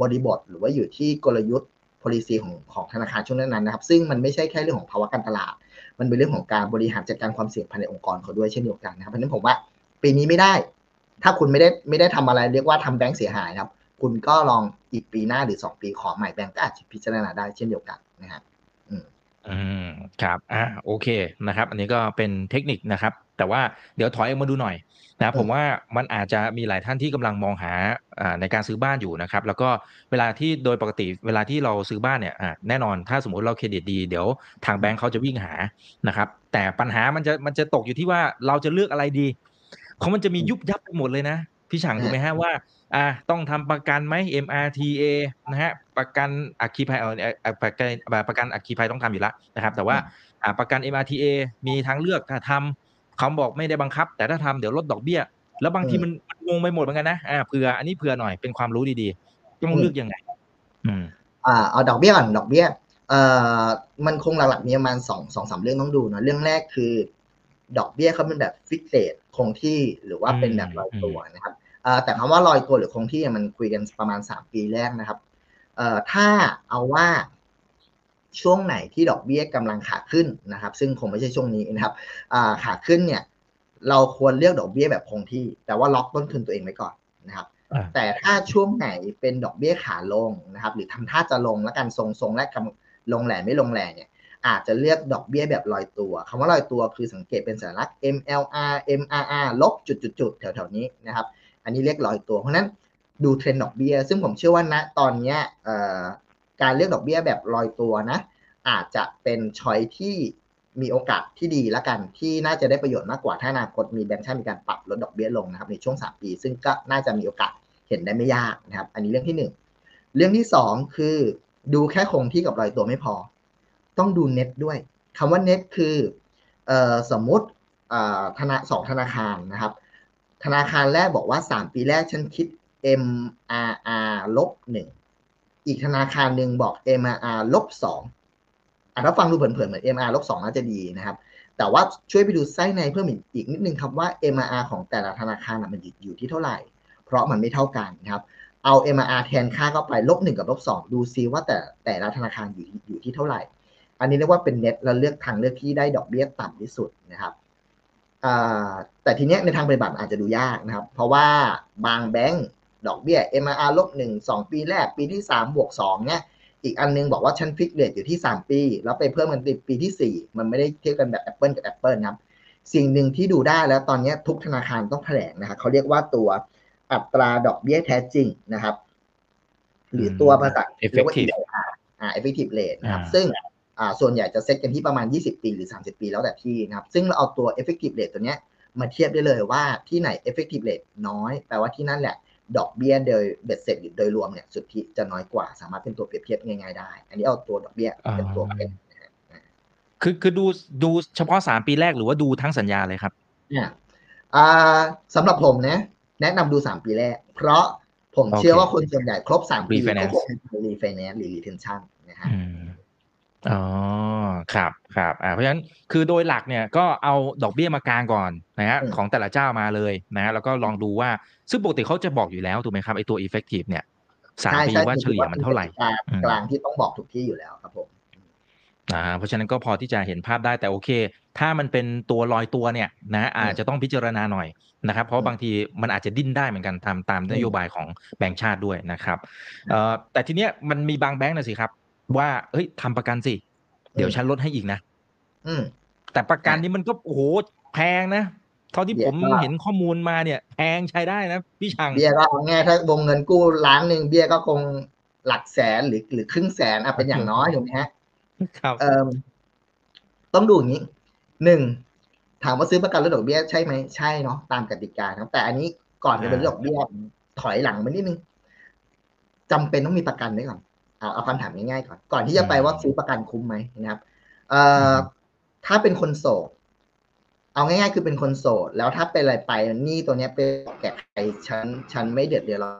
บริบทหรือว่าอยู่ที่กลยุทธ์ policy ของของธนาคารช่วงนั้นนะครับ ซึ่งมันไม่ใช่แค่เรื่องของภาวะการตลาด มันเป็นเรื่องของการบริหารจัดการความเสี่ยงภายในองค์กรเขาด้วยเช่นเดียวกันนะครับเพราะนั้นผมว่าปีนี้ไม่ได้ ถ้าคุณไม่ได้ไม่ได้ทำอะไรเรียกว่าทำแบงก์เสียหายครับ คุณก็ลองอีกปีหน้าหรือสองปีขอใหม่แบงก์ก็อาจจะพิจารณาได้เช่นเดียวกันนะครับ อืมครับอ่าโอเคนะครับ อันนี้ก็เป็นเทคนิคนะครับ แต่ว่าเดี๋ยวถอยออกมาดูหน่อยนะผมว่ามันอาจจะมีหลายท่านที่กำลังมองหาอ่าในการซื้อบ้านอยู่นะครับ แล้วก็เวลาที่โดยปกติเวลาที่เราซื้อบ้านเนี่ยอ่าแน่นอนถ้าสมมติเราเครดิตดีเดี๋ยวทางแบงค์เขาจะวิ่งหานะครับ แต่ปัญหามันจะมันจะตกอยู่ที่ว่าเราจะเลือกอะไรดีเขามันจะมียุบยับไปหมดเลยนะพี่ฉางถูกไหมฮะว่า อ่าต้องทำประกันไหม MRTA นะฮะประกันอัคคีภัยเออเอ่อประกันประกันอัคคีภัยต้องทำอยู่แล้วนะครับ แต่ว่าอ่าประกัน MRTA มีทางเลือกถ้าทำเขาบอกไม่ได้บังคับ แต่ถ้าทำเดี๋ยวลดดอกเบี้ย แล้วบางทีอืมมันมันงงไปหมดเหมือนกันนะอ่าเผื่ออันนี้เผื่อหน่อยเป็นความรู้ดีๆต้องอืมเลือกยังไงอืมอ่าเอาดอกเบี้ยก่อนดอกเบี้ยเอ่อมันคงหลักๆมีประมาณสองสองสามเรื่องต้องดูนะเรื่องแรกคือ ดอกเบี้ยเขาเป็นแบบฟิกเ a คงที่หรือว่าเป็นแบบลอยตัวนะครับเอ่อ แต่คำว่าลอยตัวหรือคงที่มันคุยกันประมาณสามปีแรกนะครับเอ่อถ้าเอาว่าช่วงไหนที่ดอกเบี้ยกำลังขาขึ้นนะครับ ซึ่งคงไม่ใช่ช่วงนี้นะครับอ่าขาขึ้นเนี่ยเราควรเลือกดอกเบี้ยแบบคงที่ แต่ว่าล็อกต้นทุนตัวเองไว้ก่อนนะครับอ่าแต่ถ้าช่วงไหนเป็นดอกเบี้ยขาลงนะครับ หรือทำท่าจะลงแล้วกันทรงทรงๆและกำลงแหล่ไม่ลงแหล่เนี่ย อาจจะเลือกดอกเบี้ยแบบลอยตัวคำว่าลอยตัวคือสังเกตเป็นสัญลักษณ์ MLR MRR ลบจุดจุดๆๆแถวๆนี้นะครับ อันนี้เรียกลอยตัว เพราะนั้นดูเทรนด์ดอกเบี้ย ซึ่งผมเชื่อว่าณตอนนี้การเลือกดอกเบี้ยแบบลอยตัวนะ อาจจะเป็น choice ที่มีโอกาสที่ดีละกันที่น่าจะได้ประโยชน์มากกว่าถ้าอนาคตมีแบงก์ชาติมีการปรับลดดอกเบี้ยลงนะครับในช่วง 3 ปี ซึ่งก็น่าจะมีโอกาสเห็นได้ไม่ยากนะครับ อันนี้เรื่องที่หนึ่งเรื่องที่สองคือดูแค่คงที่กับลอยตัวไม่พอ ต้องดูเน็ตด้วยคำว่าเน็ตคือออสมมติธนาสองธนาคารนะครับ ธนาคารแรกบอกว่า 3 ปีแรกฉันคิด MRR ลบหนึ่งอีกธนาคารหนึ่งบอก MRR ลบสองอะถ้าฟังดูเผินๆเหมือน MRR ลบสองน่าจะดีนะครับ แต่ว่าช่วยไปดูไส้ในเพิ่มอีกนิดนึงครับว่า MRR ของแต่ละธนาคารมันอยู่ที่เท่าไหร่ เพราะมันไม่เท่ากันนะครับเอา MRR แทนค่าเข้าไปลบหนึ่งกับลบสองดูซิว่าแต่แต่ละธนาคารอยู่อยู่ที่เท่าไหร่ อันนี้เรียกว่าเป็นเน็ตเราเลือกทางเลือกที่ได้ดอกเบี้ยต่ำที่สุดนะครับ แต่ทีเนี้ยในทางปฏิบัติอาจจะดูยากนะครับ เพราะว่าบางแบงก์ดอกเบี้ย MRR ลบหนึ่งสองปีแรกปีที่สามบวกสองเนี่ยอีกอันนึงบอกว่าชั้นฟิกเรทอยู่ที่ 3 ปี แล้วไปเพิ่มกันในปีที่ 4 มันไม่ได้เทียบกันแบบ Apple กับ Apple นะครับ สิ่งหนึ่งที่ดูได้แล้วตอนนี้ทุกธนาคารต้องแถลงนะครับเขาเรียกว่าตัวอัตราดอกเบี้ยแท้จริงนะครับ หรือตัวภาษาเรียกว่า Effective EIR อ่า effective rate นะครับอ่าซึ่ง อ่าส่วนใหญ่จะเซ็ตกันที่ประมาณ 20 ปีหรือ 30 ปีแล้วแต่ที่นะครับ ซึ่งเราเอาตัว effective rate ตัวเนี้ยมาเทียบได้เลยว่าที่ไหน effective rate น้อย แปลว่าที่นั่นแหละ ดอกเบี้ยโดยเบ็ดเสร็จโดยรวมเนี่ยสุทธิจะน้อยกว่า สามารถเป็นตัวเปรียบเทียบง่ายๆได้ อันนี้เอาตัวดอกเบี้ยเป็นตัวเป็นนะฮะคือคือดูดูเฉพาะสามปีแรกหรือว่าดูทั้งสัญญาเลยครับเนี่ยอ่าสำหรับผมนะแนะนำดู 3 ปีแรก เพราะผมโอเคเชื่อว่าคนส่วนใหญ่ครบ 3 ปี Refinance ก็คงรีไฟแนนซ์หรือรีเทนชั่นนะฮะ อืมอ๋อ ครับ ครับ อ่า เพราะฉะนั้น คือโดยหลักเนี่ย ก็เอาดอกเบี้ยมากลางก่อนนะฮะอืมของแต่ละเจ้ามาเลยนะฮะ แล้วก็ลองดูว่า ซึ่งปกติเขาจะบอกอยู่แล้ว ถูกไหมครับ ไอตัว effective เนี่ย สามใช่ปีใช่ว่าเฉลี่ยมันเท่าไหร่กลางอืมกลางที่ต้องบอกทุกที่อยู่แล้วครับผมอ่า เพราะฉะนั้นก็พอที่จะเห็นภาพได้ แต่โอเค ถ้ามันเป็นตัวลอยตัวเนี่ยนะ อาจจะต้องพิจารณาหน่อยนะครับ เพราะบางทีมันอาจจะดิ้นได้เหมือนกันตามตามนโยบายของแบงก์ชาติด้วยนะครับ เอ่อ แต่ทีเนี้ยมันมีบางแบงก์นะสิครับ ว่าเฮ้ยทำประกันสิ เดี๋ยวฉันลดให้อีกนะอืมแต่ประกันนี้มันก็โอ้โหแพงนะเท่าที่เดี๋ผยวมก็เห็นข้อมูลมาเนี่ยแพงใช้ได้นะพี่ชังเบี้ยก็เอาง่ายถ้าวงเงินกู้ล้านหนึ่งเบี้ยก็คงหลักแสนหรือหรือครึ่งแสนอะเป็นอย่างน้อยถูกไหมฮะครับเอ่อต้องดูอย่างนี้หนึ่งถามว่าซื้อประกันลดดอกเบี้ยใช่ไหมใช่เนาะตามกติกาครับแต่อันนี้ก่อนจะเป็นอ่าดอกเบี้ยถอยหลังมานิดนึงจำเป็นต้องมีประกันไว้ก่อน เอาเอาคำถามง่ายๆก่อน ก่อนที่จะไปว่าซื้อประกันคุ้มไหมนะครับเอ่อถ้าเป็นคนโสด เอาง่ายๆ คือเป็นคนโสด แล้วถ้าเป็นอะไรไปหนี้ตัวเนี้ยเป็นแก่ใครฉันฉันไม่เดือดเดือดร้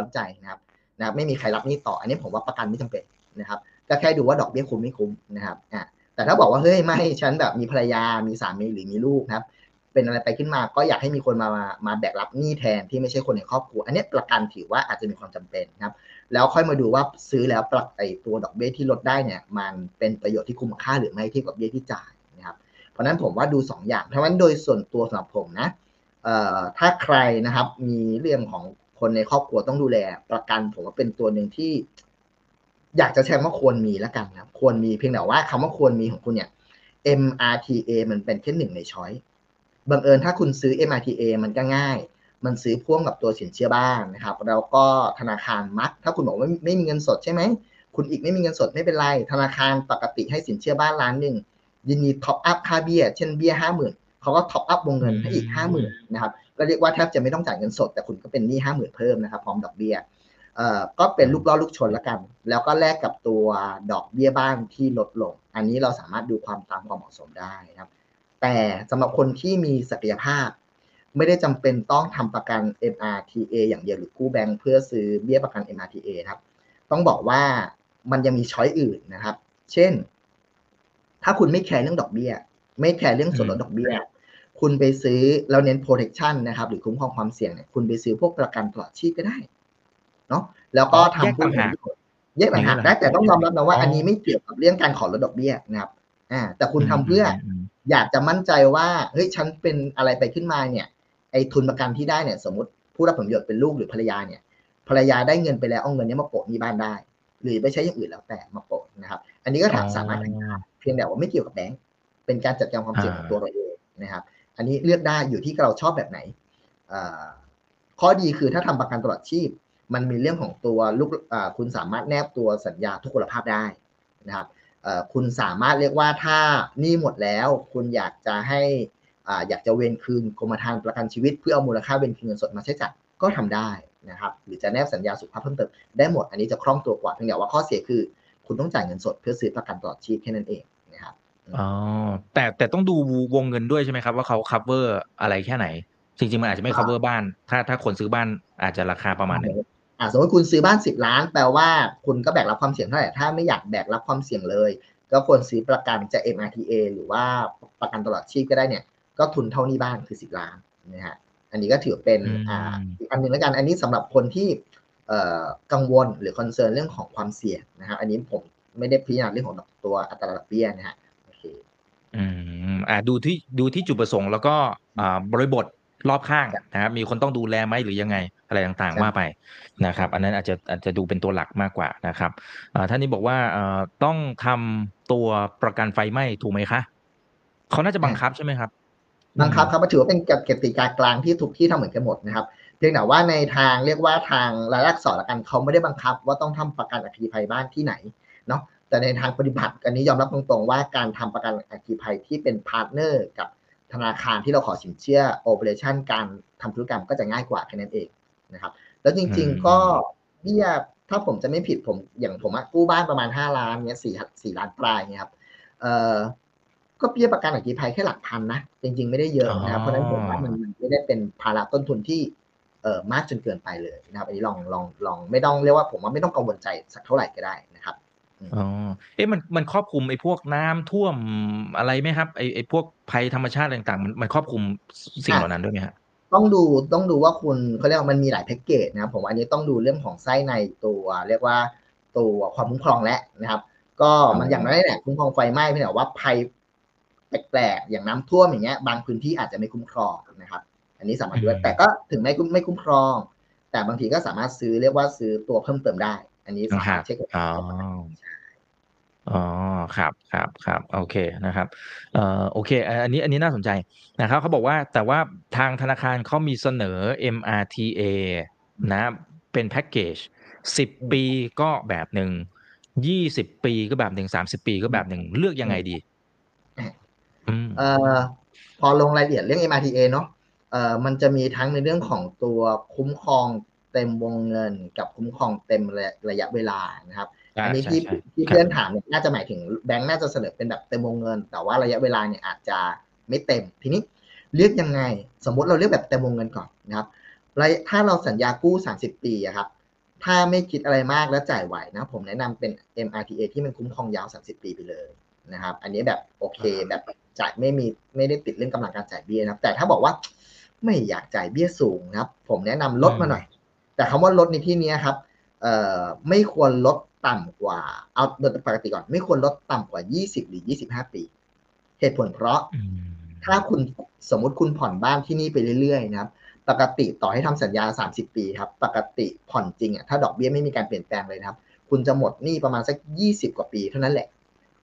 อนใจนะครับ นะครับ ไม่มีใครรับหนี้ต่อ อันนี้ผมว่าประกันไม่จำเป็นนะครับ ก็แค่ดูว่าดอกเบี้ยคุ้มไม่คุ้มนะครับอะแต่ถ้าบอกว่าเฮ้ยไม่ฉันแบบมีภรรยา มีสามีหรือมีลูกนะครับ เป็นอะไรไปขึ้นมา ก็อยากให้มีคนมามามาแบกรับหนี้แทนที่ไม่ใช่คนในครอบครัว อันนี้ประกันถือว่าอาจจะมีความจำเป็นนะครับ แล้วค่อยมาดูว่าซื้อแล้วปรับไอตัวดอกเบี้ยที่ลดได้เนี่ย มันเป็นประโยชน์ที่คุ้มค่าหรือไม่เทียบกับเบี้ยที่จ่ายนะครับ เพราะฉะนั้นผมว่าดู 2 อย่างเพราะฉะนั้นโดยส่วนตัวสำหรับผมนะเอ่อถ้าใครนะครับมีเรื่องของคนในครอบครัวต้องดูแล ประกันผมว่าเป็นตัวหนึ่งที่ อยากจะใช้ว่าควรมีแล้วกันนะครับ ควรมีเพียงแต่ว่าคำว่าควรมีของคุณเนี่ย MRTA มันเป็นแค่หนึ่งในช้อย บังเอิญถ้าคุณซื้อ MRTA มันก็ง่าย มันซื้อพ่วงกับตัวสินเชื่อบ้านนะครับแล้วก็ธนาคารมัก ถ้าคุณบอกว่าไม่ไม่มีเงินสดใช่ไหม คุณอีกไม่มีเงินสดไม่เป็นไร ธนาคารปกติให้สินเชื่อบ้านล้านหนึ่งยินดี top up ค่าเบี้ย เช่นเบี้ยห้าหมื่นเขาก็ top up วงเงินให้อีกอืมห้าหมื่นนะครับก็เรียกว่าแทบจะไม่ต้องจ่ายเงินสด แต่คุณก็เป็นหนี้ห้าหมื่นเพิ่มนะครับพร้อมดอกเบี้ยเอ่อก็เป็นลูกล่อลูกชนแล้วกัน แล้วก็แลกกับตัวดอกเบี้ยบ้านที่ลดลง อันนี้เราสามารถดูความตามความเหมาะสมได้นะครับ แต่สำหรับคนที่มีศักยภาพ ไม่ได้จำเป็นต้องทำประกัน MRTA อย่างเดียวหรือกู้แบงค์เพื่อซื้อเบี้ยประกัน MRTA ครับ ต้องบอกว่ามันยังมีช้อยอื่นนะครับ เช่น ถ้าคุณไม่แคร์เรื่องดอกเบี้ย ไม่แคร์เรื่องส่วนลดดอกเบี้ย คุณไปซื้อเราเน้น protection นะครับ หรือคุ้มครองความเสี่ยงเนี่ยคุณไปซื้อพวกประกันตลอดชีพก็ได้เนาะแล้วก็ทำแยกต่างหากแยกต่างหากได้แต่ต้องยอมรับนะว่าอันนี้ไม่เกี่ยวกับเรื่องการขอลดดอกเบี้ยนะครับ อ่า แต่คุณทำเพื่อ อมอยากจะมั่นใจว่าเฮ้ยฉันเป็นอะไรไปขึ้นมาเนี่ยไอ้ทุนประกันที่ได้เนี่ยสมมติผู้รับผลประโยชน์เป็นลูกหรือภรรยาเนี่ยภรรยาได้เงินไปแล้วเอาเงินเนี้มาโปะที่บ้านได้ หรือไปใช้อย่างอื่นแล้วแต่มาโปะนะครับ อันนี้ก็ถามสามารถทำได้เพียงแต่ว่าไม่เกี่ยวกับแบงก์เป็นการจัดการความเสี่ยงของตัวเราเองนะครับ อันนี้เลือกได้อยู่ที่เราชอบแบบไหนเอ่อข้อดีคือถ้าทำประกันตลอดชีพ มันมีเรื่องของตัวลูกอ่าคุณสามารถแนบตัวสัญญาทุกพลภาพได้นะครับเอ่อ คุณสามารถเรียกว่าถ้าหนี้หมดแล้ว คุณอยากจะให้อ่าอยากจะเวนคืนกรมธรรม์ประกันชีวิต เพื่อเอามูลค่าเวนคืนเงินสดมาใช้จ่ายก็ทำได้นะครับ หรือจะแนบสัญญาสุขภาพเพิ่มเติมได้หมดอันนี้จะคล่องตัวกว่าเพียงแต่ว่าข้อเสียคือ คุณต้องจ่ายเงินสดเพื่อซื้อประกันตลอดชีพแค่นั้นเองนะครับอ๋อแต่แต่ต้องดูวงเงินด้วยใช่ไหมครับ ว่าเขา cover อะไรแค่ไหน จริงๆมันอาจจะไม่ cover บ้าน ถ้าถ้าคนซื้อบ้านอาจจะราคาประมาณหนึง อ่าสมมติคุณซื้อบ้านสิบล้าน แปลว่าคุณก็แบกรับความเสี่ยงเท่าไหร่ ถ้าไม่อยากแบกรับความเสี่ยงเลย ก็ควรซื้อประกันจะ MRTA หรือว่าประกันตลอดชีพก็ได้เนี่ย ก็ทุนเท่านี้บ้านคือสิบล้านนะฮะ อันนี้ก็ถือเป็นอืมอ่าอีกอันหนึ่งแล้วกัน อันนี้สำหรับคนที่เอ่อกังวลหรือคอนเซิร์นเรื่องของความเสี่ยงนะครับ อันนี้ผมไม่ได้พิจารณาเรื่องของตัวอัตราดอกเบี้ยนะฮะ โอเค อืม อ่า ดูที่ดูที่จุดประสงค์แล้วก็อ่าบริบท รอบข้างนะครับมีคนต้องดูแลไหมหรือยังไงอะไรต่างครับๆว่าไปนะครับ อันนั้นอาจจะอาจจะดูเป็นตัวหลักมากกว่านะครับอ่าท่านนี้บอกว่าเอ่อต้องทำตัวประกันไฟไหม้ถูกไหมคะเขาน่าจะบังคับใช่ไหมครับ บังคับครับมันถือว่าเป็นกติกากลางที่ทุกที่ทำเหมือนกันหมดนะครับเพียงแต่ว่าในทางเรียกว่าทางลายลักษณ์ละกันเขาไม่ได้บังคับ ว่าต้องทำประกันอัคคีภัยบ้านที่ไหนเนาะแต่ในทางปฏิบัติอันนี้ยอมรับตรงๆว่าการทำประกันอัคคีภัยที่เป็นพาร์ทเนอร์กับ ธนาคารที่เราขอสินเชื่อ operation การทำธุรกรรมก็จะง่ายกว่าแค่นั้นเองนะครับ แล้วจริงอืมๆก็เบี้ยถ้าผมจะไม่ผิดผมอย่างผมอะกู้บ้านประมาณห้าล้านเนี้ยสี่สี่ล้านปลายเนี้ยครับเอ่อก็เบี้ยประกันอัคคีภัยแค่หลักพันนะ จริง ๆ ไม่ได้เยอะนะครับเพราะฉะนั้นผมว่ามันไม่ได้เป็นภาระต้นทุนที่เออมากจนเกินไปเลยนะครับอันนี้ลองลองลองไม่ต้องเรียกว่าผมว่าไม่ต้องกังวลใจสักเท่าไหร่ก็ได้นะครับ อ๋อ เอ๊ะมันมันครอบคลุมไอ้พวกน้ำท่วมอะไรไหมครับไอ้ไอ้พวกภัยธรรมชาติอะไรต่างๆ มันมันครอบคลุมสิ่งเหล่านั้นด้วยไหมฮะต้องดูต้องดูว่าคุณเขาเรียกว่ามันมีหลายแพ็กเกจนะครับผมว่าอันนี้ต้องดูเรื่องของไส้ในตัว เรียกว่าตัวความคุ้มครองและนะครับ ก็มันอย่างน้อยเนี่ยคุ้มครองไฟไหม้เพียงแต่ว่าภัยแปลกๆอย่างน้ำท่วมอย่างเงี้ย บางพื้นที่อาจจะไม่คุ้มครองนะครับ อันนี้สามารถดูได้อืมแต่ก็ถึงไม่คุ้มไม่คุ้มครอง แต่บางทีก็สามารถซื้อเรียกว่าซื้อตัวเพิ่มเติมได้ อันนี้สามารถเช็คกับอ๋ออ๋อครับครับครับโอเคนะครับเอ่อโอเคอันอันนี้อันนี้น่าสนใจนะครับเขาบอกว่าแต่ว่าทางธนาคารเขามีเสนอ MRTA นะเป็นแพ็กเกจสิบปีก็แบบหนึ่งยี่สิบปีก็แบบหนึ่งสามสิบปีก็แบบหนึ่งเลือกยังไงดีอืมเอ่อพอลงรายละเอียดเรื่อง MRTA เนาะเอ่อมันจะมีทั้งในเรื่องของตัวคุ้มครอง เต็มวงเงิน กับคุ้มครองเต็มระระยะเวลานะครับอ่าอันนี้ใช่ที่ใช่ที่ครับเพื่อนถามเนี่ยน่าจะหมายถึงแบงค์น่าจะเสนอเป็นแบบเต็มวงเงิน แต่ว่าระยะเวลาเนี่ยอาจจะไม่เต็มทีนี้เลือกยังไง สมมติเราเลือกแบบเต็มวงเงินก่อนนะครับระยะถ้าเราสัญญากู้ 30 ปีอะครับถ้าไม่คิดอะไรมากแล้วจ่ายไหวนะ ผมแนะนำเป็น MRTA ที่มันคุ้มครองยาว 30 ปีไปเลยนะครับ อันนี้แบบโอเคแบบจ่ายไม่มีไม่ได้ติดเรื่องกำลังการจ่ายเบี้ยนะครับ แต่ถ้าบอกว่าไม่อยากจ่ายเบี้ยสูงนะครับ ผมแนะนำลดมาหน่อย แต่คำว่าลดในที่เนี้ยครับเอ่อไม่ควรลดต่ำกว่าเอาโดยปกติก่อน ไม่ควรลดต่ำกว่า 20 หรือ 25 ปี เหตุผลเพราะอืมถ้าคุณสมมุติคุณผ่อนบ้านที่นี่ไปเรื่อยๆนะครับ ปกติต่อให้ทำสัญญา 30 ปีครับ ปกติผ่อนจริงอะถ้าดอกเบี้ยไม่มีการเปลี่ยนแปลงเลยนะครับ คุณจะหมดหนี้ประมาณสัก 20 กว่าปีเท่านั้นแหละ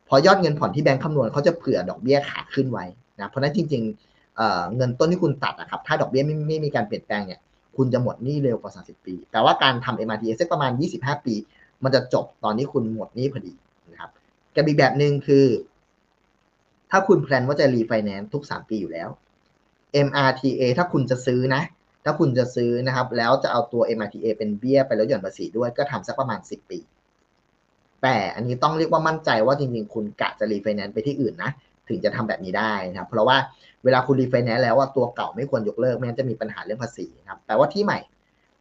พอยอดเงินผ่อนที่แบงค์คำนวณเขาจะเผื่อดอกเบี้ยขาขึ้นไว้นะเพราะฉะนั้นจริง ๆเอ่อเงินต้นที่คุณตัดนะครับถ้าดอกเบี้ยไม่ไม่มีการเปลี่ยนแปลงเนี่ย คุณจะหมดหนี้เร็วกว่า 30 ปี แต่ว่าการทำ MRTA สักประมาณ 25 ปี มันจะจบตอนนี้คุณหมดหนี้พอดีนะครับกับอีกแบบหนึ่งคือ ถ้าคุณ plan ว่าจะรีไฟแนนซ์ทุก 3 ปีอยู่แล้ว MRTA ถ้าคุณจะซื้อนะ ถ้าคุณจะซื้อนะครับ แล้วจะเอาตัว MRTA เป็นเบี้ยไปลดหย่อนภาษีด้วยก็ทำสักประมาณ 10 ปี แต่อันนี้ต้องเรียกว่ามั่นใจว่าจริงๆ คุณกะจะรีไฟแนนซ์ไปที่อื่นนะ ถึงจะทำแบบนี้ได้นะครับ เพราะว่าเวลาคุณรีไฟแนนซ์แล้วว่าตัวเก่าไม่ควรยกเลิกไม่งั้นจะมีปัญหาเรื่องภาษีนะครับแปลว่าที่ใหม่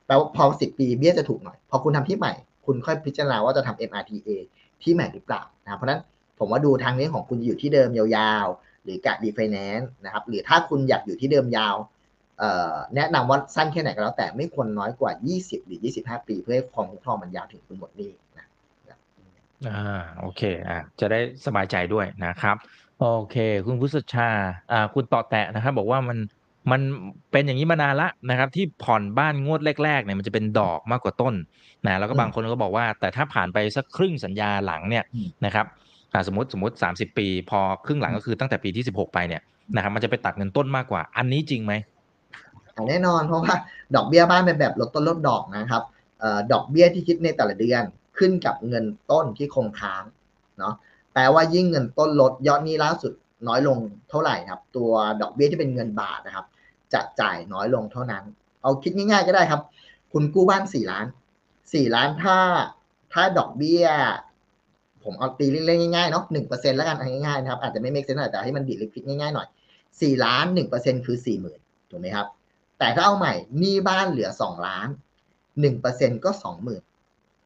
แปลว่าพอ10ปีเบี้ยจะถูกหน่อย พอคุณทำที่ใหม่ คุณค่อยพิจารณาว่าจะทำ MRTA ที่ใหม่หรือเปล่านะเพราะนั้นผมว่าดูทางนี้ของคุณอยู่ที่เดิมยาวๆ หรือกะรีไฟแนนซ์นะครับ หรือถ้าคุณอยากอยู่ที่เดิมยาวแนะนำว่าสั้นแค่ไหนก็แล้วแต่ไม่ควรน้อยกว่า 20 หรือ 25 ปี เพื่อให้ความคุ้มครองมันยาวถึงคุณหมดหนี้นะอ่าโอเคอ่าจะได้สบายใจด้วยนะครับ โอเค คุณพุทธชาอ่าคุณต่อแตะนะครับ บอกว่ามันมันเป็นอย่างนี้มานานละนะครับ ที่ผ่อนบ้านงวดแรกๆเนี่ยมันจะเป็นดอกมากกว่าต้นนะแล้วก็บางคนก็บอกว่า แต่ถ้าผ่านไปสักครึ่งสัญญาหลังเนี่ยนะครับอ่าสมมติสมมติ 30 ปี พอครึ่งหลังก็คือตั้งแต่ปีที่ 16 ไปเนี่ยนะครับมันจะไปตัดเงินต้นมากกว่า อันนี้จริงไหมแน่นอนเพราะว่าดอกเบี้ยบ้านเป็นแบบลดต้นลดดอกนะครับออดอกเบี้ยที่คิดในแต่ละเดือนขึ้นกับเงินต้นที่คงค้างเนาะ แปลว่ายิ่งเงินต้นลดยอดหนี้ล่าสุดน้อยลงเท่าไหร่ครับ ตัวดอกเบี้ยที่เป็นเงินบาทนะครับ จะจ่ายน้อยลงเท่านั้น เอาคิดง่าย ๆ ก็ได้ครับ คุณกู้บ้านสี่ล้านสี่ล้านถ้าถ้าดอกเบี้ย ผมเอาตีเล่นๆง่ายๆเนาะหนึ่งเปอร์เซ็นต์แล้วกันง่ายๆนะครับอาจจะไม่ make sense แต่ให้มันดีลิควิดง่ายๆหน่อยสี่ล้านหนึ่งเปอร์เซ็นต์คือสี่หมื่นถูกไหมครับ แต่ถ้าเอาใหม่หนี้บ้านเหลือสองล้านหนึ่งเปอร์เซ็นต์ก็สองหมื่น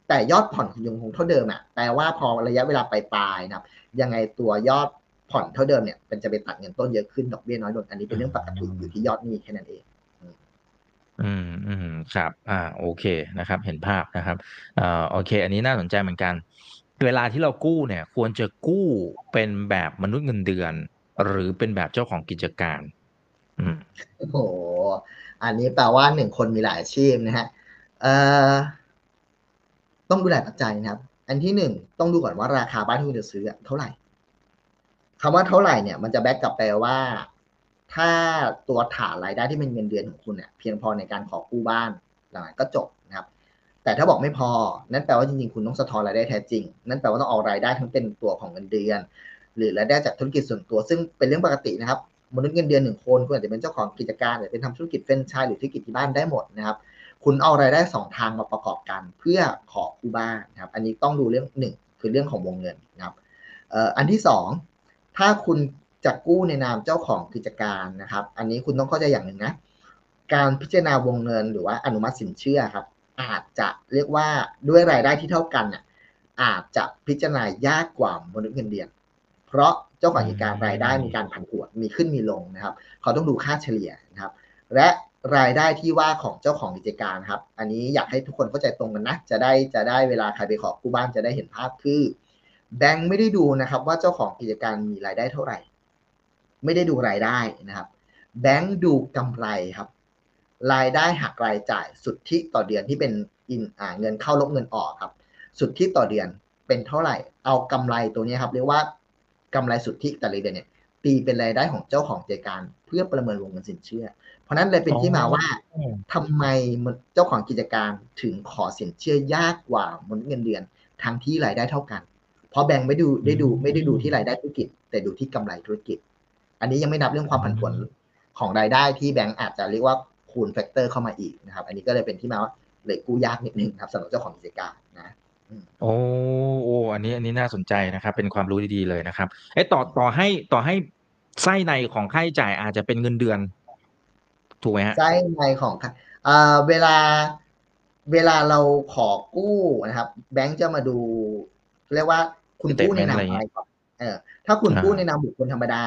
แต่ยอดผ่อนยังคงเท่าเดิมอะแปลว่าพอระยะเวลาไปปลายนะครับยังไงตัวยอดผ่อนเท่าเดิมเนี่ยมันจะไปตัดเงินต้นเยอะขึ้นดอกเบี้ยน้อยลงอันนี้เป็นเรื่องปกติอยู่ที่ยอดหนี้แค่นั้นเองอืมอืมครับ อ่า โอเคนะครับ เห็นภาพนะครับอ่าโอเค อันนี้น่าสนใจเหมือนกัน เวลาที่เรากู้เนี่ย ควรจะกู้เป็นแบบมนุษย์เงินเดือน หรือเป็นแบบเจ้าของกิจการ อืมโอ้โหอันนี้แปลว่าหนึ่งคนมีหลายอาชีพนะฮะ เอ่อ ต้องดูหลายปัจจัยนะครับ อันที่หนึ่งต้องดูก่อนว่าราคาบ้านที่คุณจะซื้อเท่าไหร่คำว่าเท่าไหร่เนี่ยมันจะแบ็กกลับไปว่า ถ้าตัวฐานรายได้ที่เป็นเงินเดือนของคุณเนี่ยเพียงพอในการขอกู้บ้านหลังก็จบนะครับ แต่ถ้าบอกไม่พอ นั่นแปลว่าจริงๆ คุณต้องสะท้อนรายได้แท้จริง นั่นแปลว่าต้องเอารายได้ทั้งเป็นตัวของเงินเดือน หรือรายได้จากธุรกิจส่วนตัว ซึ่งเป็นเรื่องปกตินะครับ มนุษย์เงินเดือนหนึ่งคนคุณอาจจะเป็นเจ้าของกิจการหรือเป็นทำธุรกิจเฟรนไชส์หรือธุรกิจที่บ้านได้หมดนะครับ คุณเอารายได้สองทางมาประกอบกัน เพื่อขอกู้บ้านนะครับ อันนี้ต้องดูเรื่องหนึ่งคือเรื่องของวงเงินนะครับอันที่สองถ้าคุณจะกู้ในนามเจ้าของกิจการนะครับ อันนี้คุณต้องเข้าใจอย่างหนึ่งนะ การพิจารณาวงเงินหรือว่าอนุมัติสินเชื่อครับ อาจจะเรียกว่าด้วยรายได้ที่เท่ากันน่ะอาจจะพิจารณายากกว่ามนุษย์เงินเดือน เพราะเจ้าของกิจการรายได้มีการผันผวนมีขึ้นมีลงนะครับ เขาต้องดูค่าเฉลี่ยนะครับ และ รายได้ที่ว่าของเจ้าของกิจการครับ อันนี้อยากให้ทุกคนเข้าใจตรงกันนะ จะได้จะได้เวลาใครไปขอกู้บ้านจะได้เห็นภาพคือ แบงค์ไม่ได้ดูนะครับ ว่าเจ้าของกิจการมีรายได้เท่าไหร่ ไม่ได้ดูรายได้นะครับ แบงค์ดูกำไรครับ รายได้หักรายจ่ายสุทธิต่อเดือนที่เป็นอินอ่าเงินเข้าลบเงินออกครับ สุทธิต่อเดือนเป็นเท่าไหร่ เอากำไรตัวนี้ครับ เรียกว่ากำไรสุทธิแต่ละเดือนเนี่ยตีเป็นรายได้ของเจ้าของกิจการ เพื่อประเมินวงเงินสินเชื่อ เพราะนั้นเลยเป็นที่มาว่าทำไมเจ้าของกิจการถึงขอสินเชื่อยากกว่ามนุษย์เงินเดือนทั้งที่รายได้เท่ากัน เพราะแบงค์ไม่ดูได้ดูไม่ได้ดูที่รายได้ธุรกิจ แต่ดูที่กำไรธุรกิจ อันนี้ยังไม่นับเรื่องความผันผวนของรายได้ที่แบงค์อาจจะเรียกว่าคูณแฟกเตอร์เข้ามาอีกนะครับ อันนี้ก็เลยเป็นที่มาว่าเลยกู้ยากนิดนึงครับสำหรับเจ้าของกิจการนะโอ้โอ้อันนี้อันนี้น่าสนใจนะครับ เป็นความรู้ดีๆเลยนะครับไอ้ต่อต่อให้ต่อให้ไส้ในของค่าใช้จ่ายอาจจะเป็นเงินเดือน ถูกไหมฮะไส้ในของเอ่อเวลาเวลาเราขอกู้นะครับ แบงค์จะมาดู เรียกว่าคุณกู้ในนามอะไรก่อนเออ ถ้าคุณกู้ในนามบุคคลธรรมดา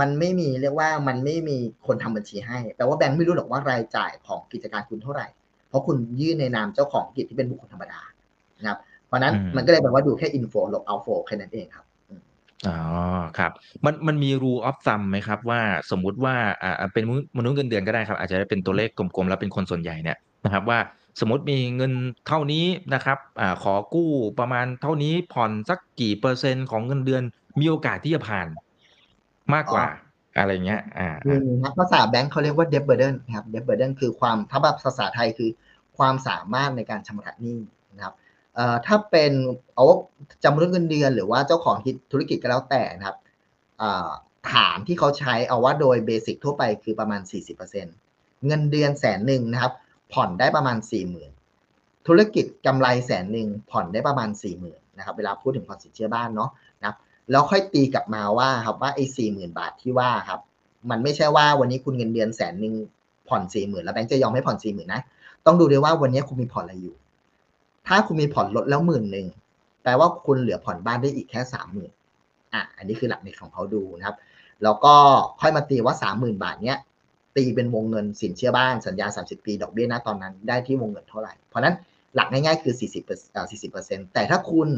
มันไม่มีเรียกว่ามันไม่มีคนทำบัญชีให้ แต่ว่าแบงค์ไม่รู้หรอกว่ารายจ่ายของกิจการคุณเท่าไหร่ เพราะคุณยื่นในนามเจ้าของกิจที่เป็นบุคคลธรรมดานะครับ เพราะนั้นมันก็เลยแปลว่าดูแค่ inflow outflow แค่นั้นเองครับ อ๋อ ครับ มัน มันมี rule of thumb ไหมครับว่า สมมุติว่า อ่า เป็นมนุษย์เงินเดือนก็ได้ครับ อาจจะเป็นตัวเลขกลม ๆ แล้วเป็นคนส่วนใหญ่เนี่ยนะครับว่า สมมติมีเงินเท่านี้นะครับ อ่า ขอกู้ประมาณเท่านี้ ผ่อนสักกี่เปอร์เซ็นต์ของเงินเดือน มีโอกาสที่จะผ่านมากกว่า อะไรเงี้ย อ่าภาษาแบงค์เขาเรียกว่า debt burden นะครับ debt burden คือความถ้าแบบภาษาไทยคือความสามารถในการชำระหนี้นะครับเอ่อ ถ้าเป็นเอาจำนวนเงินเดือนหรือว่าเจ้าของธุรกิจก็แล้วแต่นะครับฐานที่เขาใช้เอาว่าโดยเบสิกทั่วไปคือประมาณ 40%เงินเดือนแสนหนึ่งนะครับ ผ่อนได้ประมาณ 40,000 ธุรกิจกำไรแสนหนึ่งผ่อนได้ประมาณ 40,000นะครับเวลาพูดถึงผ่อนสินเชื่อบ้านเนาะนะครับแล้วค่อยตีกลับมาว่าครับว่าไอ้สี่หมื่นบาทที่ว่าครับ มันไม่ใช่ว่าวันนี้คุณเงินเดือนแสนหนึ่งผ่อนสี่หมื่นแล้วแบงค์จะยอมให้ผ่อนสี่หมื่นนะ ต้องดูด้วยว่าวันนี้คุณมีผ่อนอะไรอยู่ ถ้าคุณมีผ่อนลดแล้วหมื่นหนึ่งแปลว่าคุณเหลือผ่อนบ้านได้อีกแค่สามหมื่นอะอันนี้คือหลักในของเขาดูนะครับ แล้วก็ค่อยมาตีว่าสามหมื่นบาทเนี้ยตีเป็นวงเงินสินเชื่อบ้านสัญญา 30 ปีดอกเบี้ยนะตอนนั้นได้ที่วงเงินเท่าไหร่ เพราะนั้นหลักง่ายๆคือ 40เอ่อ40เปอร์เซ็นต์แต่ถ้าคุณ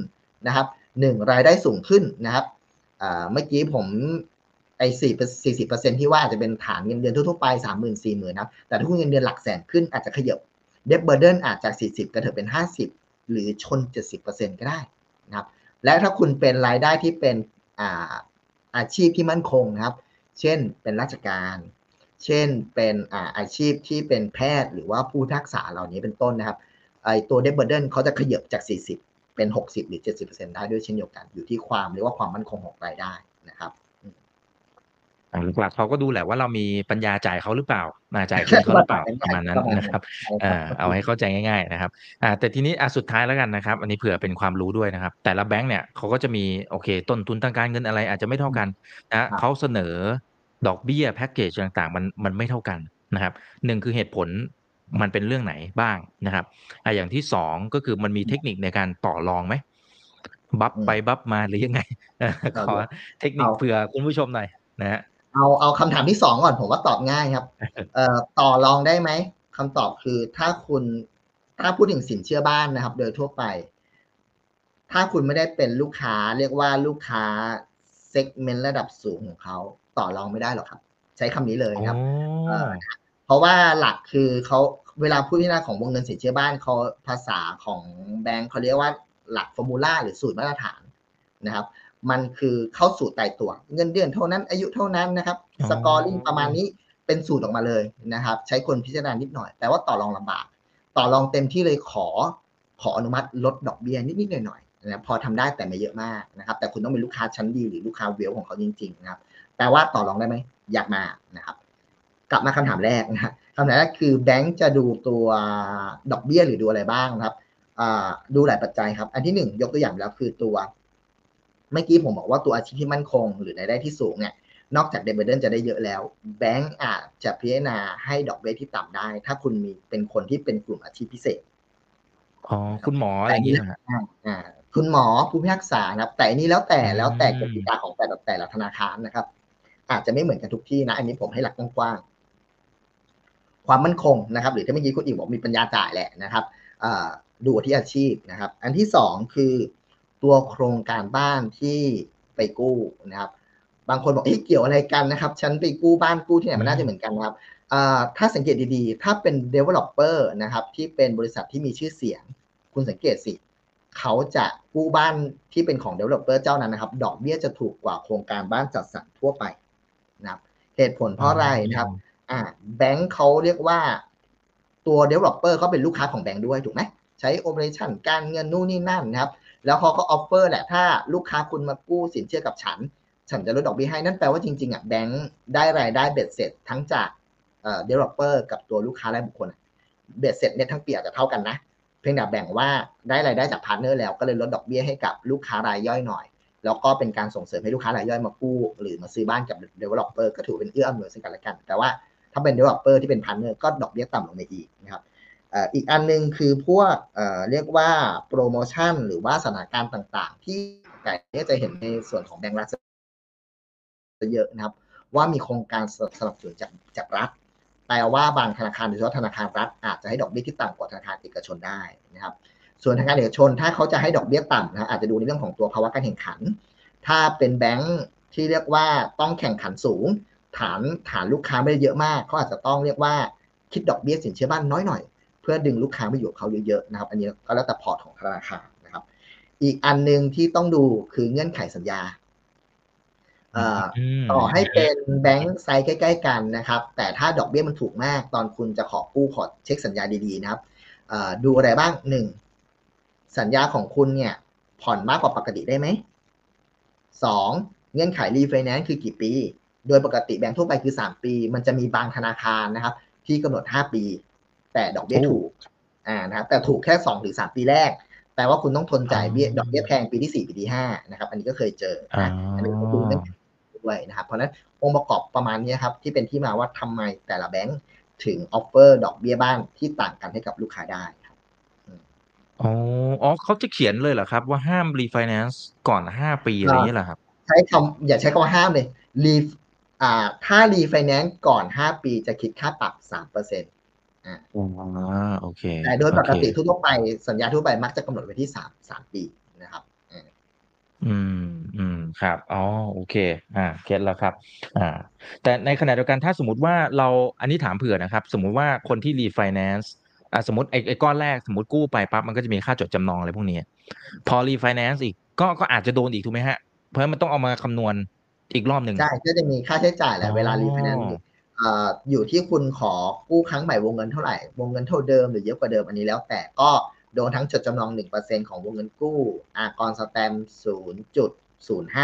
นะครับหนึ่งรายได้สูงขึ้นนะครับอ่าเมื่อกี้ผมไอ้สี่สี่สิบเปอร์เซ็นที่ว่าอาจจะเป็นฐานเงินเดือนทั่วๆไปสามหมื่นสี่หมื่นนะแต่ถ้าคุณเงินเดือนหลักแสนขึ้นอาจจะขยับ เดบเบอร์เดนอาจจากสี่สิบกระเถิบเป็นห้าสิบหรือชนเจ็ดสิบเปอร์เซ็นก็ได้นะครับ และถ้าคุณเป็นรายได้ที่เป็นอาอาชีพที่มั่นคงนะครับ เช่นเป็นราชการ เช่นเป็นอาอาชีพที่เป็นแพทย์หรือว่าผู้ทักษาเหล่านี้เป็นต้นนะครับไอตัวเดบเบอร์เดนเขาจะขยับจาก 40 เป็น 60 หรือ 70%ได้ด้วยเช่นเดียวกัน อยู่ที่ความเรียกว่าความมั่นคงของรายได้นะครับ หลักๆเขาก็ดูแหละว่าเรามีปัญญาจ่ายเขาหรือเปล่ามาจ่ายคืนเขาหรือเปล่าประมาณนั้นนะครับอ่าเอาให้เข้าใจง่าย ๆนะครับอ่าแต่ทีนี้อะสุดท้ายแล้วกันนะครับ อันนี้เผื่อเป็นความรู้ด้วยนะครับ แต่ละแบงก์เนี่ยเขาก็จะมีโอเค ต้นทุนทางการเงินอะไรอาจจะไม่เท่ากันนะเขาเสนอดอกเบี้ยแพ็กเกจต่างๆ มันมันไม่เท่ากันนะครับหนึ่งคือเหตุผลมันเป็นเรื่องไหนบ้างนะครับอะอย่างที่สองก็คือมันมีเทคนิคในการต่อรองไหมบัฟไปบัฟมาหรือยังไงเออขอเทคนิคเผื่อคุณผู้ชมหน่อยนะฮะ เอาเอาคำถามที่สองก่อนผมว่าตอบง่ายครับ เอ่อต่อรองได้ไหมคำตอบคือถ้าคุณถ้าพูดถึงสินเชื่อบ้านนะครับ โดยทั่วไป ถ้าคุณไม่ได้เป็นลูกค้า เรียกว่าลูกค้า segment ระดับสูงของเขาต่อรองไม่ได้หรอกครับ ใช้คำนี้เลยครับเอ่อเพราะว่าหลักคือเขาเวลาพูดที่หน้าของวงเงินสินเชื่อบ้านเขาภาษาของแบงก์เขาเรียกว่าหลัก formula หรือสูตรมาตรฐานนะครับ มันคือเขาสูตรตายตัว เงินเดือนเท่านั้นอายุเท่านั้นนะครับอ๋อ scoring ประมาณนี้เป็นสูตรออกมาเลยนะครับ ใช้คนพิจารณานิดหน่อย แต่ว่าต่อรองลำบาก ต่อรองเต็มที่เลยขอ ขออนุมัติลดดอกเบี้ยนิดๆหน่อยๆนะพอทำได้แต่ไม่เยอะมากนะครับ แต่คุณต้องเป็นลูกค้าชั้นดีหรือลูกค้า wealth ของเขาจริงๆนะครับแปลว่าต่อรองได้ไหมยากมากนะครับ กลับมาคำถามแรกนะฮะคำถามแรกคือแบงก์จะดูตัวดอกเบี้ยหรือดูอะไรบ้างนะครับอ่าดูหลายปัจจัยครับ อันที่หนึ่งยกตัวอย่างไปแล้วคือตัว เมื่อกี้ผมบอกว่าตัวอาชีพที่มั่นคง หรือรายได้ที่สูงเนี่ยนอกจากเดบเบเดนจะได้เยอะแล้ว แบงก์อาจจะพิจารณาให้ดอกเบี้ยที่ต่ำได้ ถ้าคุณมีเป็นคนที่เป็นกลุ่มอาชีพพิเศษอ๋อคุณหมออะไรอย่างนี้นะฮะอ่าอ่าคุณหมอผู้พิพากษานะครับ แต่อันนี้แล้วแต่แล้วแต่กติกาของแต่ละแต่ละธนาคารนะครับ อาจจะไม่เหมือนกันทุกที่นะ อันนี้ผมให้หลักกว้างๆความมั่นคงนะครับ หรือถ้าเมื่อกี้คุณอีกบอกมีปัญญาจ่ายแหละนะครับอ่าดูที่อาชีพนะครับ อันที่สองคือ ตัวโครงการบ้านที่ไปกู้นะครับ บางคนบอกเฮ้ยเกี่ยวอะไรกันนะครับ ฉันไปกู้บ้านกู้ที่ไหนมันน่าจะเหมือนกันนะครับอ่าถ้าสังเกตดีๆ ถ้าเป็น developer นะครับที่เป็นบริษัทที่มีชื่อเสียง คุณสังเกตสิเขาจะกู้บ้านที่เป็นของ developer เจ้านั้นนะครับ ดอกเบี้ยจะถูกกว่าโครงการบ้านจัดสรรทั่วไปนะครับเหตุผลเพราะอะไรนะครับอ่าแบงค์เขาเรียกว่าตัว developer ก็เป็นลูกค้าของแบงค์ด้วยถูกไหมใช้ operation การเงินนู่นนี่นั่นนะครับ แล้วเขาก็ offer แหละถ้าลูกค้าคุณมากู้สินเชื่อกับฉัน ฉันจะลดดอกเบี้ยให้นั่นแปลว่าจริงๆอะแบงค์ได้รายได้เบ็ดเสร็จทั้งจากเอ่อ developer กับตัวลูกค้ารายบุคคลเบ็ดเสร็จเนี่ยทั้งปีอาจจะเท่ากันนะเพียงแต่แบ่งว่าได้รายได้จาก partner แล้วก็เลยลดดอกเบี้ยให้กับลูกค้ารายย่อยหน่อย แล้วก็เป็นการส่งเสริมให้ลูกค้ารายย่อยมากู้หรือมาซื้อบ้านกับ developer ก็ถือเป็นเอื้ออำนวยซึ่งกันและกัน แต่ว่าถ้าเป็น developer ที่เป็น partner ก็ดอกเบี้ยต่ำลงไปอีกนะครับ อีกอันหนึ่งคือพวกเรียกว่าโปรโมชั่น หรือว่าสถานการณ์ต่างๆ ที่ใกล้เนี่ยจะเห็นในส่วนของแบงก์รัฐจะเยอะนะครับ ว่ามีโครงการสนับสนุนจากจากรัฐแปลว่าบางธนาคารโดยเฉพาะธนาคารรัฐอาจจะให้ดอกเบี้ยที่ต่ำกว่าธนาคารเอกชนได้นะครับ ส่วนธนาคารเอกชนถ้าเขาจะให้ดอกเบี้ยต่ำนะอาจจะดูในเรื่องของตัวภาวะการแข่งขัน ถ้าเป็นแบงค์ที่เรียกว่าต้องแข่งขันสูง ฐานฐานลูกค้าไม่ได้เยอะมากเขาอาจจะต้องเรียกว่าคิดดอกเบี้ยสินเชื่อบ้านน้อยหน่อย เพื่อดึงลูกค้ามาอยู่กับเขาเยอะๆนะครับ อันนี้ก็แล้วแต่ port ของธนาคารนะครับ อีกอันหนึ่งที่ต้องดูคือเงื่อนไขสัญญาเอ่อมต่อให้เป็นแบงก์ไซส์ใกล้ ๆ กันนะครับ แต่ถ้าดอกเบี้ยมันถูกมาก ตอนคุณจะขอกู้ขอเช็กสัญญาดีๆนะครับเอ่อดูอะไรบ้างหนึ่งสัญญาของคุณเนี่ยผ่อนมากกว่าปกติได้ไหมสองเงื่อนไขรีไฟแนนซ์คือกี่ปี โดยปกติแบงก์ทั่วไปคือ 3 ปี มันจะมีบางธนาคารนะครับ ที่กำหนด 5 ปี แต่ดอกเบี้ยโอ้ถูกอะนะครับแต่ถูกแค่2หรือ3ปีแรกแปลว่าคุณต้องทนจ่ายเบี้ยเอ่อดอกเบี้ยแพงปีที่4ปีที่5นะครับ อันนี้ก็เคยเจออะนะอันนี้ก็ดูเงื่อนไขด้วยนะครับ เพราะฉะนั้นองค์ประกอบประมาณนี้ครับที่เป็นที่มาว่าทำไมแต่ละแบงก์ถึง offer ดอกเบี้ยบ้านที่ต่างกันให้กับลูกค้าได้ครับอ๋ออ๋อเขาจะเขียนเลยเหรอครับ ว่าห้ามรีไฟแนนซ์ก่อนห้าปีอะไรอย่างเงี้ยเหรอครับ ใช้คำอย่าใช้คำว่าห้ามเลยรีอ่าถ้ารีไฟแนนซ์ก่อน5ปีจะคิดค่าปรับ3เปอร์เซ็นต์ อ๋อโอเค แต่โดยปกติโอเคทั่วๆไปสัญญาทั่วไปมักจะกำหนดไว้ที่3 3ปีนะครับอ่าอืมอืมครับอ๋อโอเค อ่า get แล้วครับ อ่า แต่ในขณะเดียวกันถ้าสมมติว่าเราอันนี้ถามเผื่อนะครับ สมมุติว่าคนที่รีไฟแนนซ์อ่าสมมติไอ้ไอ้ก้อนแรกสมมติกู้ไปปั๊บมันก็จะมีค่าจดจำนองอะไรพวกนี้ พอรีไฟแนนซ์อีกก็ก็อาจจะโดนอีกถูกไหมฮะ เพราะฉะนั้นมันต้องเอามาคำนวณอีกรอบหนึ่งใช่ก็จะมีค่าใช้จ่ายแหละเอ่อเวลารีไฟแนนซ์ อยู่ที่คุณขอกู้ครั้งใหม่วงเงินเท่าไหร่ วงเงินเท่าเดิมหรือเยอะกว่าเดิมอันนี้แล้วแต่ก็โดนทั้งจดจำนอง 1%ของวงเงินกู้ อากรสแตมป์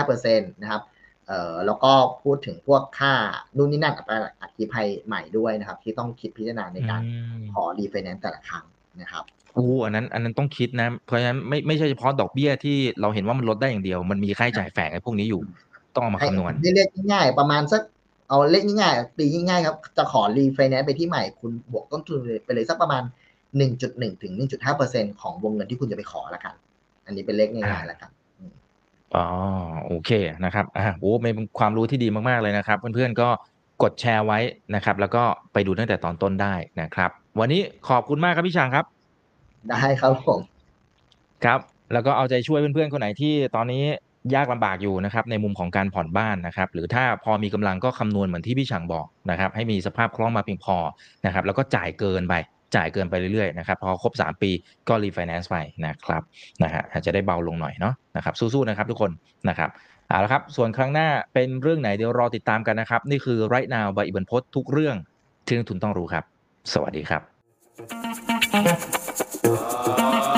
0.05%นะครับเอ่อแล้วก็พูดถึงพวกค่านู่นนี่นั่นประกันอัคคีภัยใหม่ด้วยนะครับ ที่ต้องคิดพิจารณาในการอืมขอรีไฟแนนซ์แต่ละครั้งนะครับโอ้อันนั้นอันนั้นต้องคิดนะ เพราะฉะนั้นไม่ไม่ใช่เฉพาะดอกเบี้ยที่เราเห็นว่ามันลดได้อย่างเดียว มันมีค่าใช้จ่ายแฝงไอ้พวกนี้อยู่ ต้องเอามาคำนวณให้เรียกง่ายๆประมาณสัก เอาเลขง่ายๆตีง่ายๆครับ จะขอรีไฟแนนซ์ไปที่ใหม่คุณบวกต้นทุนไปเลยสักประมาณ 1.1 ถึง 1.5ของวงเงินที่คุณจะไปขอละกัน อันนี้เป็นเลขง่ายๆแล้วกันอ๋อโอเคนะครับอ่าโอ้เป็นความรู้ที่ดีมากๆเลยนะครับ เพื่อนๆก็กดแชร์ไว้นะครับ แล้วก็ไปดูตั้งแต่ตอนต้นได้นะครับ วันนี้ขอบคุณมากครับพี่ช้างครับ ได้ครับผมครับ แล้วก็เอาใจช่วยเพื่อนๆคนไหนที่ตอนนี้ ยากลำบากอยู่นะครับในมุมของการผ่อนบ้านนะครับหรือถ้าพอมีกำลังก็คำนวณเหมือนที่พี่ฉางบอกนะครับให้มีสภาพคล่องมาเพียงพอนะครับแล้วก็จ่ายเกินไปจ่ายเกินไปเรื่อยๆนะครับพอครบ 3 ปีก็รีไฟแนนซ์ไปนะครับนะฮะอาจจะได้เบาลงหน่อยเนาะนะครับสู้ๆนะครับทุกคนนะครับเอาละครับส่วนครั้งหน้าเป็นเรื่องไหนเดี๋ยวรอติดตามกันนะครับ นี่คือ right now ใบอิบันพศทุกเรื่องที่นักทุนต้องรู้ครับ สวัสดีครับ